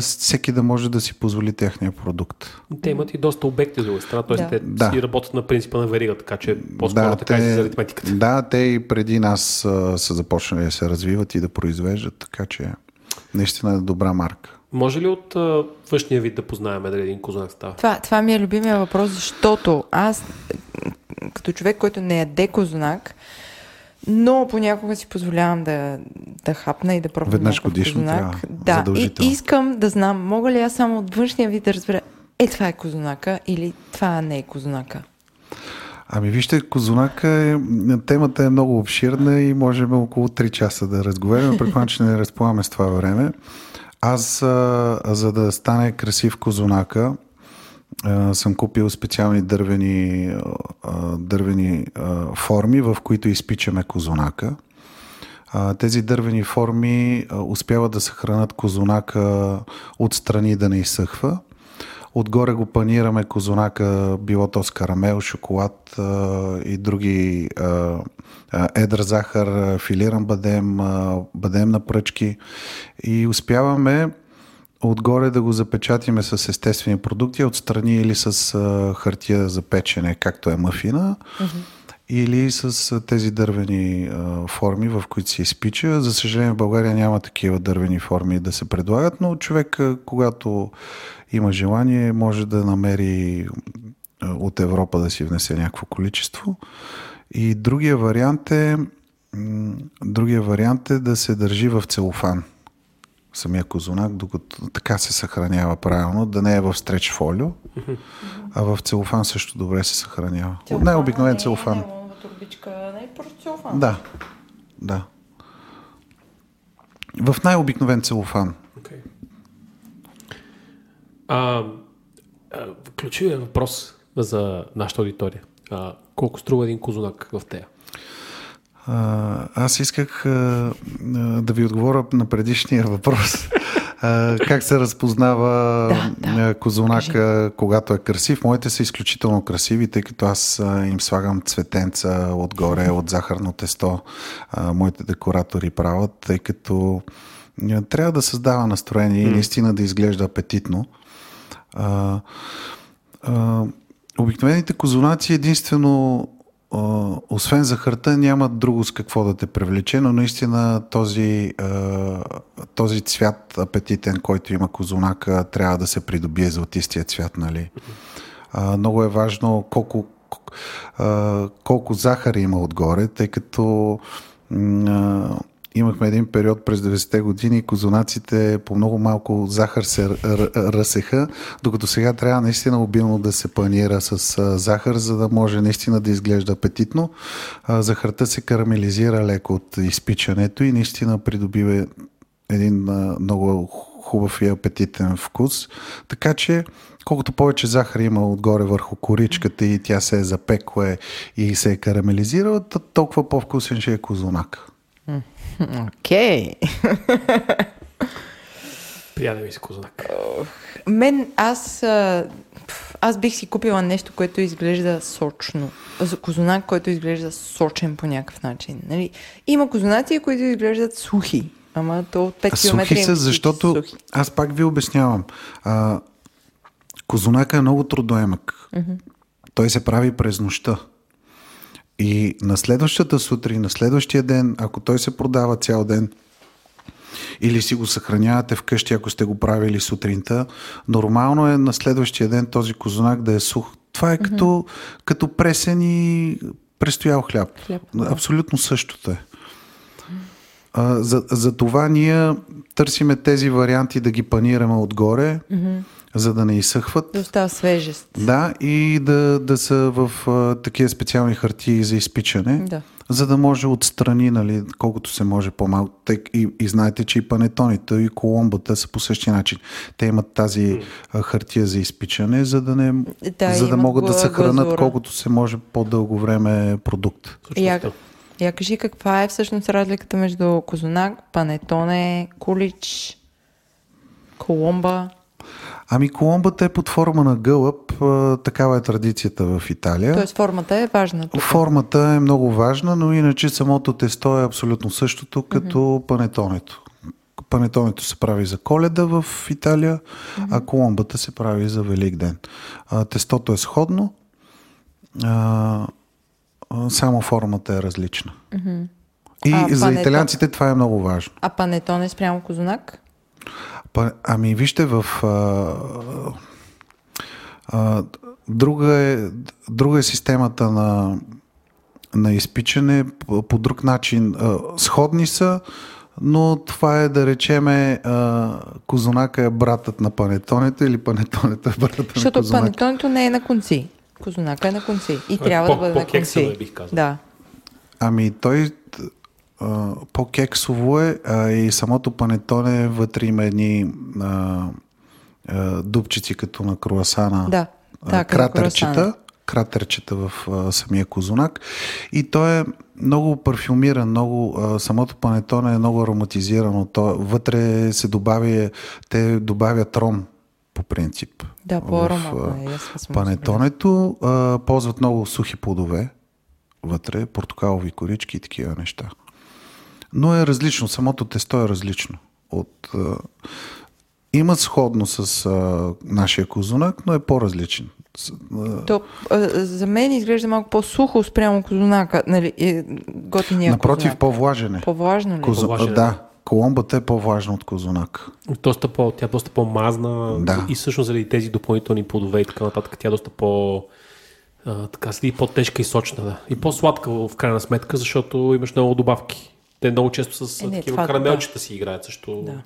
всеки да може да си позволи техния продукт. Те имат и доста обекти друга страна, т.е. Да. те Да. си работят на принципа на верига, така че по-скоро така и за аритметиката. Да, те и преди нас а, са започнали да се развиват и да произвеждат, така че наистина е добра марка. Може ли от а, външния вид да познаем дали един козунак става? Това, това ми е любимия въпрос, защото аз, като човек, който не яде козунак, но понякога си позволявам да, да хапна и да пробвам Веднъж годишно козунак. трябва, Да, и искам да знам, мога ли аз само от външния вид да разбера, е, това е козунака или това не е козунака. Ами вижте, Козунака е, темата е много обширна и можем около 3 часа да разговаряме, предполагам, че не разполагаме с това време. Аз, а, за да стане красив Козунака, съм купил специални дървени, дървени форми, в които изпичаме Козунака. Тези дървени форми успяват да съхранят Козунака отстрани да не изсъхва. Отгоре го панираме козунака, било то с карамел, шоколад и други а, едър захар, филиран бадем, бадем на пръчки и успяваме отгоре да го запечатиме с естествени продукти, отстрани или с а, хартия за печене, както е мафина, или с а, тези дървени а, форми, в които се изпича. За съжаление в България няма такива дървени форми да се предлагат, но човек, а, когато има желание, може да намери а, от Европа да си внесе някакво количество. И другия вариант е, м, другия вариант е да се държи в целофан самия козунак, докато така се съхранява правилно, да не е в стреч фолио, а в целофан също добре се съхранява. От най-обикновен целофан. турбичка, не е просто целофан. Да, да. В най-обикновен целофан. Okay. А, а, ключовият въпрос за нашата аудитория. А, колко струва един козунак в тея? Аз исках а, да ви отговоря на предишния въпрос. А, как се разпознава Да, да. козунака, когато е красив? Моите са изключително красиви, тъй като аз им слагам цветенца отгоре от захарно тесто. А, моите декоратори правят, тъй като трябва да създава настроение и наистина да изглежда апетитно. А, а, обикновените козунаци единствено освен захарта нямат друго с какво да те привлече, но наистина този, този цвят апетитен, който има козунака, трябва да се придобие златистия цвят, нали? Много е важно колко, колко захар има отгоре, тъй като имахме един период през 90-те години, козунаците по много малко захар се разсеха, докато сега трябва наистина обилно да се панира с захар, за да може наистина да изглежда апетитно. Захарта се карамелизира леко от изпичането и наистина придобива един много хубав и апетитен вкус. Така че колкото повече захар има отгоре върху коричката и тя се е запекла и се е карамелизирала, толкова по-вкусен ще е козунак. Окей. Приятел ми си козунак. Мен, аз, аз бих си купила нещо, което изглежда сочно. Козунак, който изглежда сочен по някакъв начин. Нали? Има козунаци, които изглеждат сухи. Ама то от 5 км. Сухи са, защото Сухи. аз пак ви обяснявам. А, козунака е много трудоемък. Той се прави през нощта. И на следващата сутрин, на следващия ден, ако той се продава цял ден, или си го съхранявате вкъщи, ако сте го правили сутринта, нормално е на следващия ден този козунак да е сух. Това е като, като пресен и престоял хляб. Хляб, да. Абсолютно същото е. А, за, за това ние търсиме тези варианти да ги панираме отгоре, за да не изсъхват. Да остава свежест. Да, и да, да са в а, такива специални хартии за изпичане, Да. за да може отстрани, нали, колкото се може по-малко. И, и знаете, че и панетоните, и коломбата са по същия начин. Те имат тази а, хартия за изпичане, за да, не, Да, за да могат да глазура. колкото се може по-дълго време продукт. Я, я кажи каква е всъщност разликата между Козунак, Панетоне, Кулич, Коломба. Ами коломбата е под форма на гълъб, такава е традицията в Италия. Тоест формата е важна. тук. Формата е много важна, но иначе самото тесто е абсолютно същото като панетонето. Панетонето се прави за коледа в Италия, а коломбата се прави за Велик ден. А, тестото е сходно, а, само формата е различна. И А, за пането- италианците това е много важно. А Панетоне спрямо Козунак? Па, ами вижте, в а, а, друга, е, друга е системата на, на изпичане, по, по друг начин. А, сходни са, но това е да речеме а, Козунака е братът на панетонето или панетонето е братът на Защото Козунака. панетонето не е на конци. Козунака е на конци. И е трябва по- да бъде на по-кексава, конци. бих казал. Да. Ами той а, по-кексово е, а и самото панетоне вътре има едни а, а, дупчици като на круасана. Да, да, кратерчета, круасана. кратерчета в а, самия козунак. И той е много парфюмиран, много, а, самото панетоне е много ароматизирано. То, вътре се добави, те добавят ром по принцип. Да, по-ароматно е. Панетонето а, ползват много сухи плодове вътре, портокалови корички и такива неща. Но е различно, самото тесто е различно. От, а, има сходно с а, нашия козунак, но е по-различен. То, а, за мен изглежда малко по-сухо спрямо Козунака. Нали, е, готиния напротив, Козунак. по-влажен е. По-влажно ли? Козу... По-влажен, Да, коломбата е по-важна от козунак. Доста по, тя е доста по-мазна Да. и всъщност заради тези допълнителни плодове и така нататък, тя е доста по... А, така седи по-тежка и сочна, да. И по-сладка в крайна сметка, защото имаш много добавки. Те много често с Е, не, такива това- карамелчета си играят също. Да.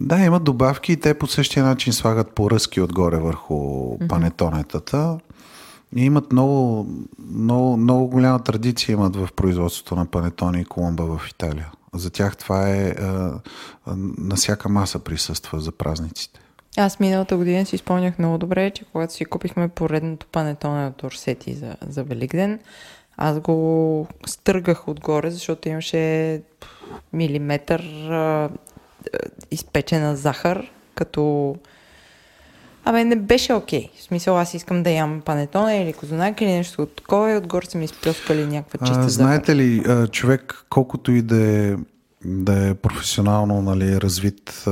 Да, имат добавки и те по същия начин слагат поръски отгоре върху mm-hmm. панетонетата. И имат много, много, много голяма традиция имат в производството на панетони и колумба в Италия. За тях това е а, на всяка маса присъства за празниците. Аз миналата година си спомнях много добре, че когато си купихме поредното панетоне от Орсети за, за Великден, аз го стъргах отгоре, защото имаше милиметър а, изпечена захар, като... Абе, не беше окей. Okay. В смисъл, аз искам да ям панетона или козунак или нещо от такова и отгоре са ми изплескали някаква чиста а, Знаете ли, човек, колкото и да е, да е професионално нали, развит,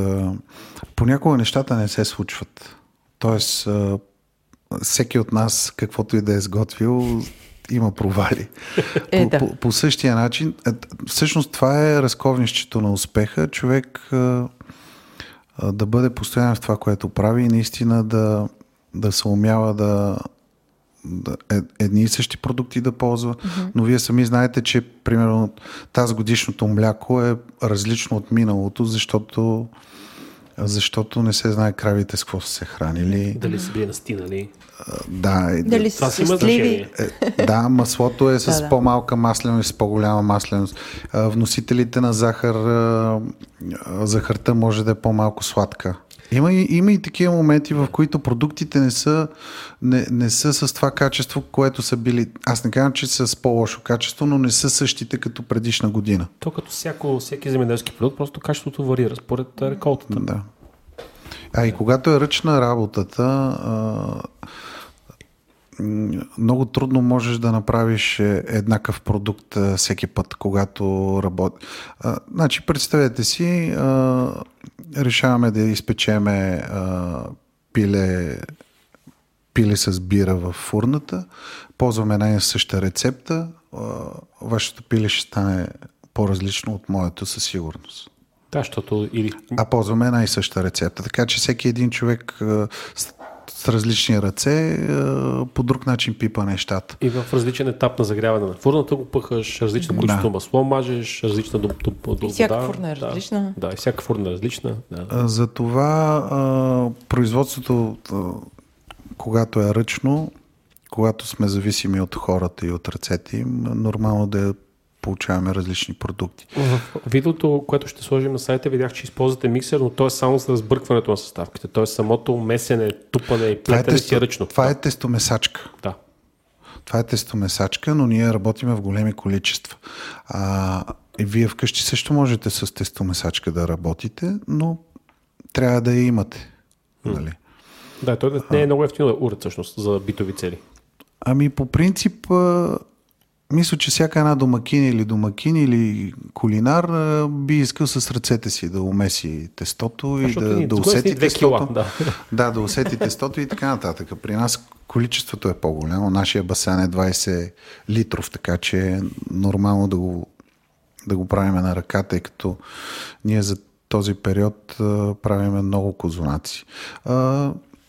понякога нещата не се случват. Тоест, всеки от нас, каквото и да е сготвил, има провали. Е, по, да. по, по същия начин, е, всъщност това е разковнището на успеха. Човек а, а, да бъде постоянен в това, което прави и наистина да, да се умява да, да е, едни и същи продукти да ползва. Mm-hmm. Но вие сами знаете, че примерно тази годишното мляко е различно от миналото, защото защото не се знае кравите с какво са се хранили. Дали са били настинали. Да, Дали това си има Е, да, маслото е с да, да. по-малка масленост и с по-голяма масленост. Вносителите на захар, захарта може да е по-малко сладка. Има и, има и такива моменти, в които продуктите не са, не, не са с това качество, което са били. Аз не казвам, че са с по-лошо качество, но не са същите като предишна година. То като всяко, всеки земеделски продукт, просто качеството варира според реколтата. Да. А и когато е ръчна работата, а, много трудно можеш да направиш е, еднакъв продукт всеки път, когато работи. Значи, представете си, решаваме да изпечеме пиле, пиле с бира в фурната, ползваме една и съща рецепта, вашето пиле ще стане по-различно от моето със сигурност. Да, защото или... А ползваме една и съща рецепта. Така че всеки един човек с, различни ръце по друг начин пипа нещата. И в различен етап на загряване на фурната го пъхаш, различно количество да. масло мажеш, различна до, до, до, И всяка фурна е различна. Да, да, и всяка фурна е различна. Да. Затова а, производството, когато е ръчно, когато сме зависими от хората и от ръцете им, нормално да е получаваме различни продукти. В видеото, което ще сложим на сайта, видях, че използвате миксер, но то е само за разбъркването на съставките. Т.е. самото месене, тупане и плетене е си е ръчно. Това е тестомесачка. Да. Това е тестомесачка, но ние работиме в големи количества. А, и вие вкъщи също можете с тестомесачка да работите, но трябва да я имате. Нали? Да, той не е много ефтино да уред всъщност за битови цели. Ами по принцип мисля, че всяка една домакин или домакин или кулинар би искал с ръцете си да умеси тестото и да, да усети тестото. Кила, да. да, да усети тестото и така нататък. При нас количеството е по-голямо. Нашия басейн е 20 литров, така че е нормално да го, да го правим на ръка, тъй като ние за този период правиме много козунаци.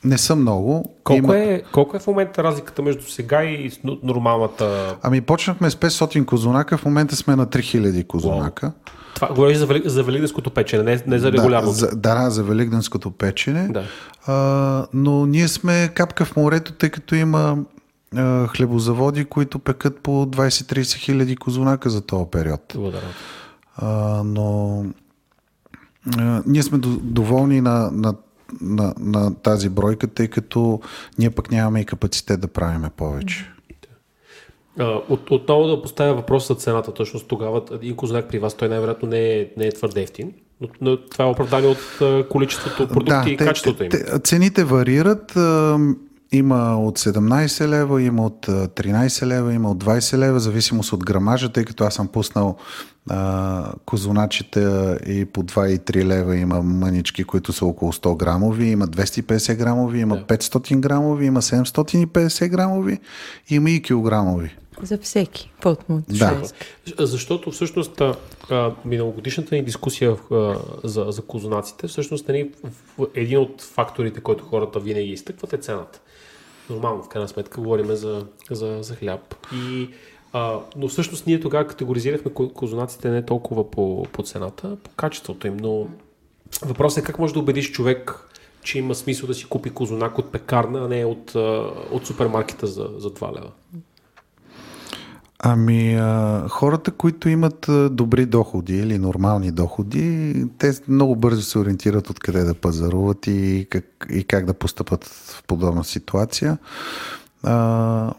Не са много. Колко, Има... е, колко е в момента разликата между сега и нормалната? Ами почнахме с 500 козунака, в момента сме на 3000 козунака. Wow. Това говориш за, вели, за великденското печене, не, не за регулярното. Да, за, да, за великденското печене. Да. А, но ние сме капка в морето, тъй като има а, хлебозаводи, които пекат по 20-30 хиляди козунака за този период. А, но а, ние сме доволни на, на на, на тази бройка, тъй като ние пък нямаме и капацитет да правиме повече. От, отново да поставя въпрос за цената. Точно тогава един козунак при вас, той най-вероятно не е, не е твърде ефтин, но, но това е оправдание от количеството продукти да, и те, качеството им. Те, цените варират. Има от 17 лева, има от 13 лева, има от 20 лева, зависимост от грамажа, тъй като аз съм пуснал а, козуначите и по 2 и 3 лева има мънички, които са около 100 грамови, има 250 грамови, има да. 500 грамови, има 750 грамови, има и килограмови. За всеки му да. Защото всъщност а, миналогодишната ни дискусия а, за, за козунаците, всъщност нали, един от факторите, който хората винаги изтъкват е цената. Нормално, в крайна сметка, говорим за, за, за хляб. И а, но всъщност ние тогава категоризирахме козунаците не толкова по, по цената, по качеството им, но Въпросът е как можеш да убедиш човек, че има смисъл да си купи козунак от пекарна, а не от, от супермаркета за, за 2 лева. Ами, а, хората, които имат добри доходи или нормални доходи, те много бързо се ориентират откъде да пазаруват и как, и как да постъпат в подобна ситуация. А,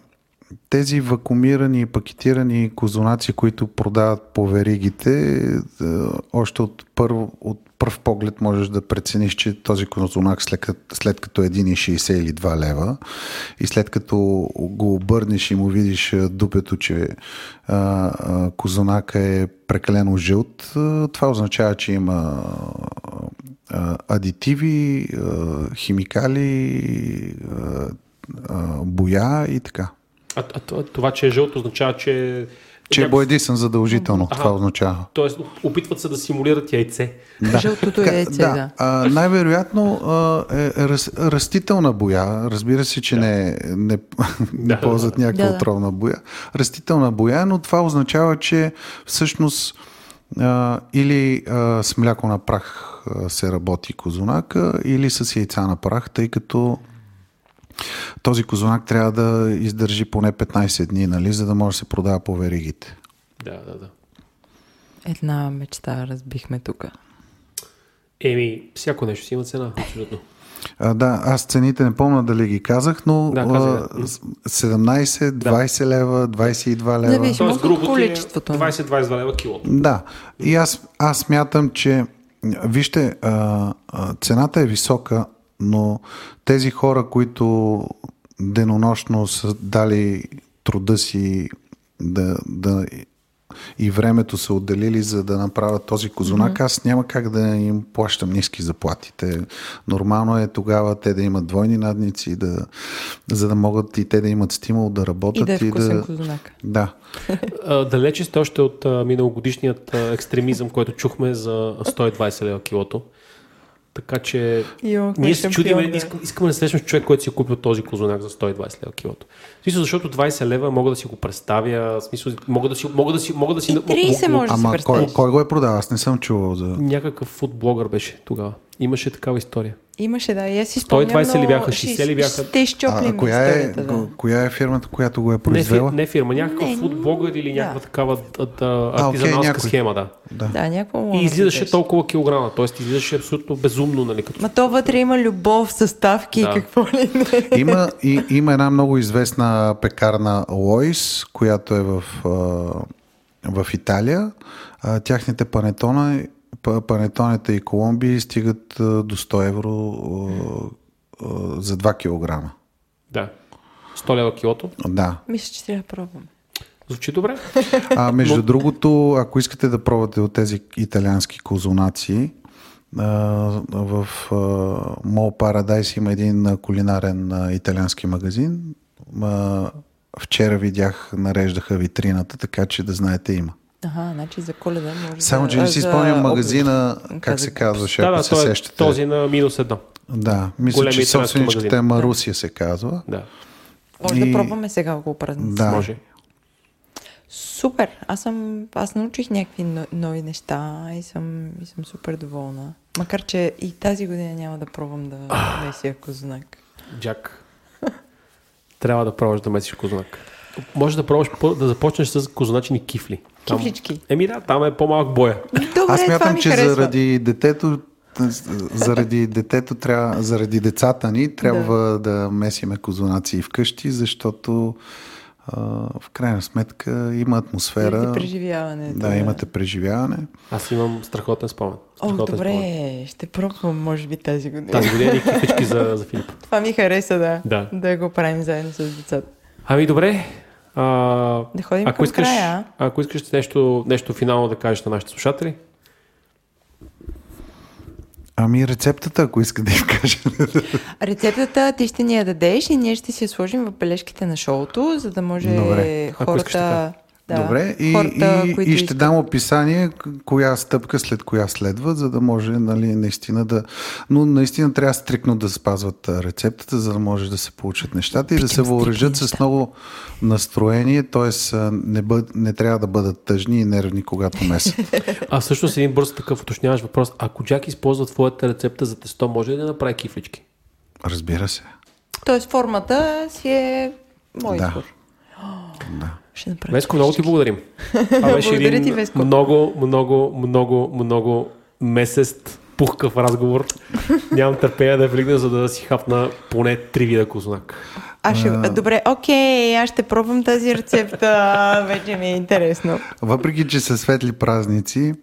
тези вакуумирани и пакетирани козунаци, които продават по веригите, а, още от първо, от пръв поглед можеш да прецениш, че този козунак след, след като е 1,60 или 2 лева и след като го обърнеш и му видиш а, дупето, че а, а, козунака е прекалено жълт, това означава, че има а, адитиви, а, химикали, а, а, боя и така. А, а, това- че е жълто, означава, че... Че е боядисан задължително, Аха. това означава. Тоест, опитват се да симулират яйце. Жълтото Ка- яйце, да. А, най-вероятно а, е раз, растителна боя. Разбира се, че не, не, не Да. ползват някаква Да, да. отровна боя. Растителна боя, но това означава, че всъщност а, или а, с мляко на прах а, се работи козунака, или с яйца на прах, тъй като този козунак трябва да издържи поне 15 дни, нали, за да може да се продава по веригите. Да, да, да. Една мечта разбихме тук. Еми, всяко нещо си има цена, абсолютно. А, да, аз цените не помня дали ги казах, но Да, казах. с- 17, 20 лева, 22 лева. Зависи. От е количеството. 20-22 лева килото. Да, и аз, аз мятам, че вижте, а, а, цената е висока, но тези хора, които денонощно са дали труда си да, да и времето са отделили за да направят този козунак, mm-hmm. аз няма как да им плащам ниски заплати. Те, нормално е тогава те да имат двойни надници, да, за да могат и те да имат стимул да работят. И да е вкусен да, козунак. да. Далече сте още от миналогодишният екстремизъм, който чухме за 120 лева килото. Така че Йо, ние се чудиме, бе. искам, искаме да срещнем с човек, който си е купил този козунак за 120 лева килото. В смисъл, защото 20 лева мога да си го представя, в смисъл, мога да си, мога да си, мога да си... И 30 може да си Ама кой, кой го е продал? Аз не съм чувал за... Някакъв футблогър беше тогава. Имаше такава история. Имаше, да. И аз си спомням, 120 ли бяха, ще- 60 ли бяха? Ще изчоплим А, коя, е, да. коя е фирмата, която го е Не, произвела? фи, не фирма, някакъв Не, футблогър или да. някаква такава да, А, окей, артизаналска някой. схема, да. Да, някакво мога И да излизаше сеща. толкова килограма, т.е. излизаше абсолютно безумно, нали, като Ма то вътре има любов, съставки Да. и какво ли не. Има, и, има една много известна пекарна Лойс, която е в, в Италия. Тяхните панетона, па- панетонета и коломби стигат до 100 евро за 2 килограма. Да. 100 лева килото. Да. Мисля, че трябва да пробваме. Звучи добре. А между другото, ако искате да пробвате от тези италиански козунаци, в Мол Paradise има един кулинарен италиански магазин. Вчера видях, нареждаха витрината, така че да знаете има. Ага, значи за коледа може Само, да... че не си спомням магазина, как се казваше, да, ако да, се той е сещате. този на минус едно. Да, мисля, че собственичката е. Марусия се казва. Да, Може И- да пробваме сега го празници. Да. може. Супер! Аз съм, аз научих някакви но- нови неща и съм, и съм супер доволна. Макар, че и тази година няма да пробвам да месия кознак. Джак. Трябва да пробваш да месиш козунак. Може да пробваш да започнеш с козуначни кифли. Там- Кифлички. Еми да, там е по-малък боя. Добре, Аз това мятам, ми че харесва. заради детето, заради детето трябва, заради децата ни трябва да, да месиме козунаци вкъщи, защото в крайна сметка има атмосфера. Заради преживяването, Да, да. имате преживяване. Аз имам страхотен спомен. О, Страхотен добре, спомен. ще пробвам, може би, тази година. Тази година и кифлички за, за Филип. Това ми хареса, да. Да. Да го правим заедно с децата. Ами добре. А, Да ходим ако към искаш, края. ако искаш нещо, нещо финално да кажеш на нашите слушатели, Ами рецептата, ако иска да им кажа. Рецептата ти ще ни я дадеш и ние ще си я сложим в бележките на шоуто, за да може Добре. Ако искаш хората... Да. Добре, и, Хората, и, които и ще искат. дам описание коя стъпка след коя следва, за да може нали, наистина да... Но наистина трябва стрикно да спазват рецептата, за да може да се получат нещата и да се Питам въоръжат с много настроение, т.е. не, бъд, не трябва да бъдат тъжни и нервни, когато месят. А всъщност един бърз такъв уточняваш въпрос. Ако Джак използва твоята рецепта за тесто, може ли да направи кифлички? Разбира се. Тоест формата си е мой Да. избор. Да. Ще направя. Веско, много ти благодарим. Това беше Благодаря един ти, Веско. много, много, много, много месест пухкав разговор. Нямам търпение да влигна, за да си хапна поне три вида кознак. Аз ще... Добре, окей, аз ще пробвам тази рецепта. Вече ми е интересно. Въпреки, че са светли празници,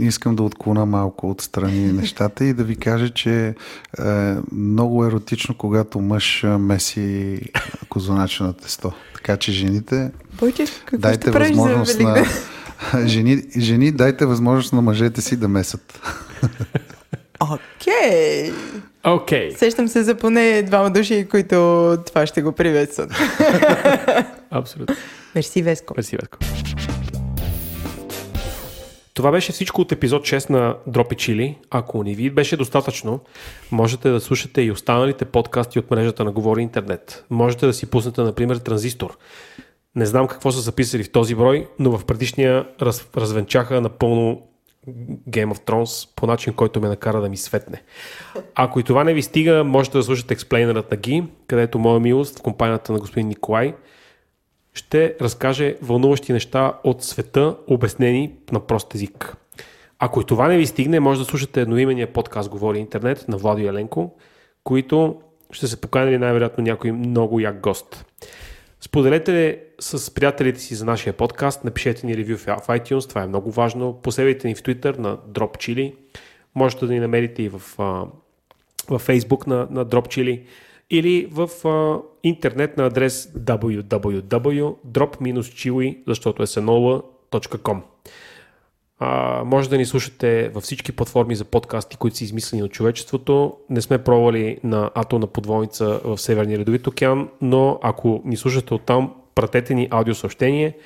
искам да отклона малко отстрани нещата и да ви кажа, че е много еротично, когато мъж е, меси козунача на тесто. Така че жените, какво дайте възможност на... Жени, жени, дайте възможност на мъжете си да месат. Окей. Окей. Сещам се за поне двама души, които това ще го приветстват. Абсолютно. Мерси, Веско. Мерси, Ветко. Това беше всичко от епизод 6 на Дропи Чили. Ако не ви беше достатъчно, можете да слушате и останалите подкасти от мрежата на Говори Интернет. Можете да си пуснете, например, Транзистор. Не знам какво са записали в този брой, но в предишния раз, развенчаха напълно Game of Thrones по начин, който ме накара да ми светне. Ако и това не ви стига, можете да слушате експлейнерът на Ги, където моя милост в компанията на господин Николай ще разкаже вълнуващи неща от света, обяснени на прост език. Ако и това не ви стигне, може да слушате едноименния подкаст Говори Интернет на Владо Еленко, които ще се поканили най-вероятно някой много як гост. Споделете с приятелите си за нашия подкаст, напишете ни ревю в iTunes, това е много важно. Последвайте ни в Twitter на Drop. Можете да ни намерите и в, в Facebook на, на Drop Chili или в а, интернет на адрес www.drop-chili, защото е sanola.com. А, може да ни слушате във всички платформи за подкасти, които са измислени от човечеството. Не сме пробвали на атомна подводница в Северния ледовит океан, но ако ни слушате оттам, пратете ни аудиосъобщение.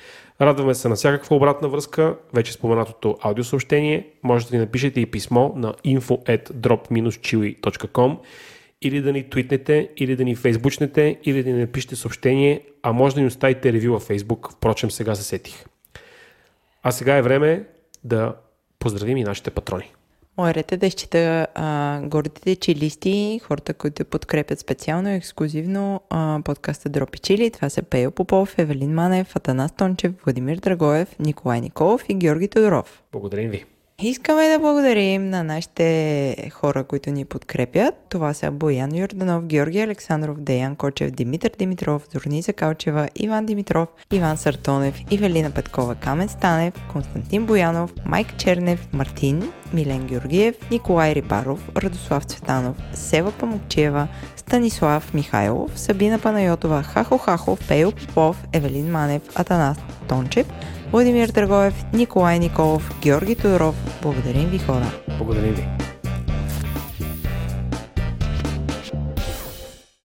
Радваме се на всякаква обратна връзка, вече споменатото аудиосъобщение. Може да ни напишете и писмо на info at drop-chili.com или да ни твитнете, или да ни фейсбучнете, или да ни напишете съобщение, а може да ни оставите ревю във Фейсбук, впрочем сега се сетих. А сега е време да поздравим и нашите патрони. Мой ред е да изчита а, гордите чилисти, хората, които подкрепят специално и ексклюзивно а, подкаста Дропи Чили. Това са Пейо Попов, Евелин Манев, Атанас Тончев, Владимир Драгоев, Николай Николов и Георги Тодоров. Благодарим ви. Искаме да благодарим на нашите хора, които ни подкрепят. Това са Боян Йорданов, Георги Александров, Деян Кочев, Димитър Димитров, Зорница Калчева, Иван Димитров, Иван Сартонев, Ивелина Петкова, Камен Станев, Константин Боянов, Майк Чернев, Мартин, Милен Георгиев, Николай Рибаров, Радослав Цветанов, Сева Памукчева, Станислав Михайлов, Сабина Панайотова, Хахо Хахов, Пейо Попов, Евелин Манев, Атанас Тончев, Владимир Драгоев, Николай Николов, Георги Тодоров. Благодарим ви хора! Благодарим ви.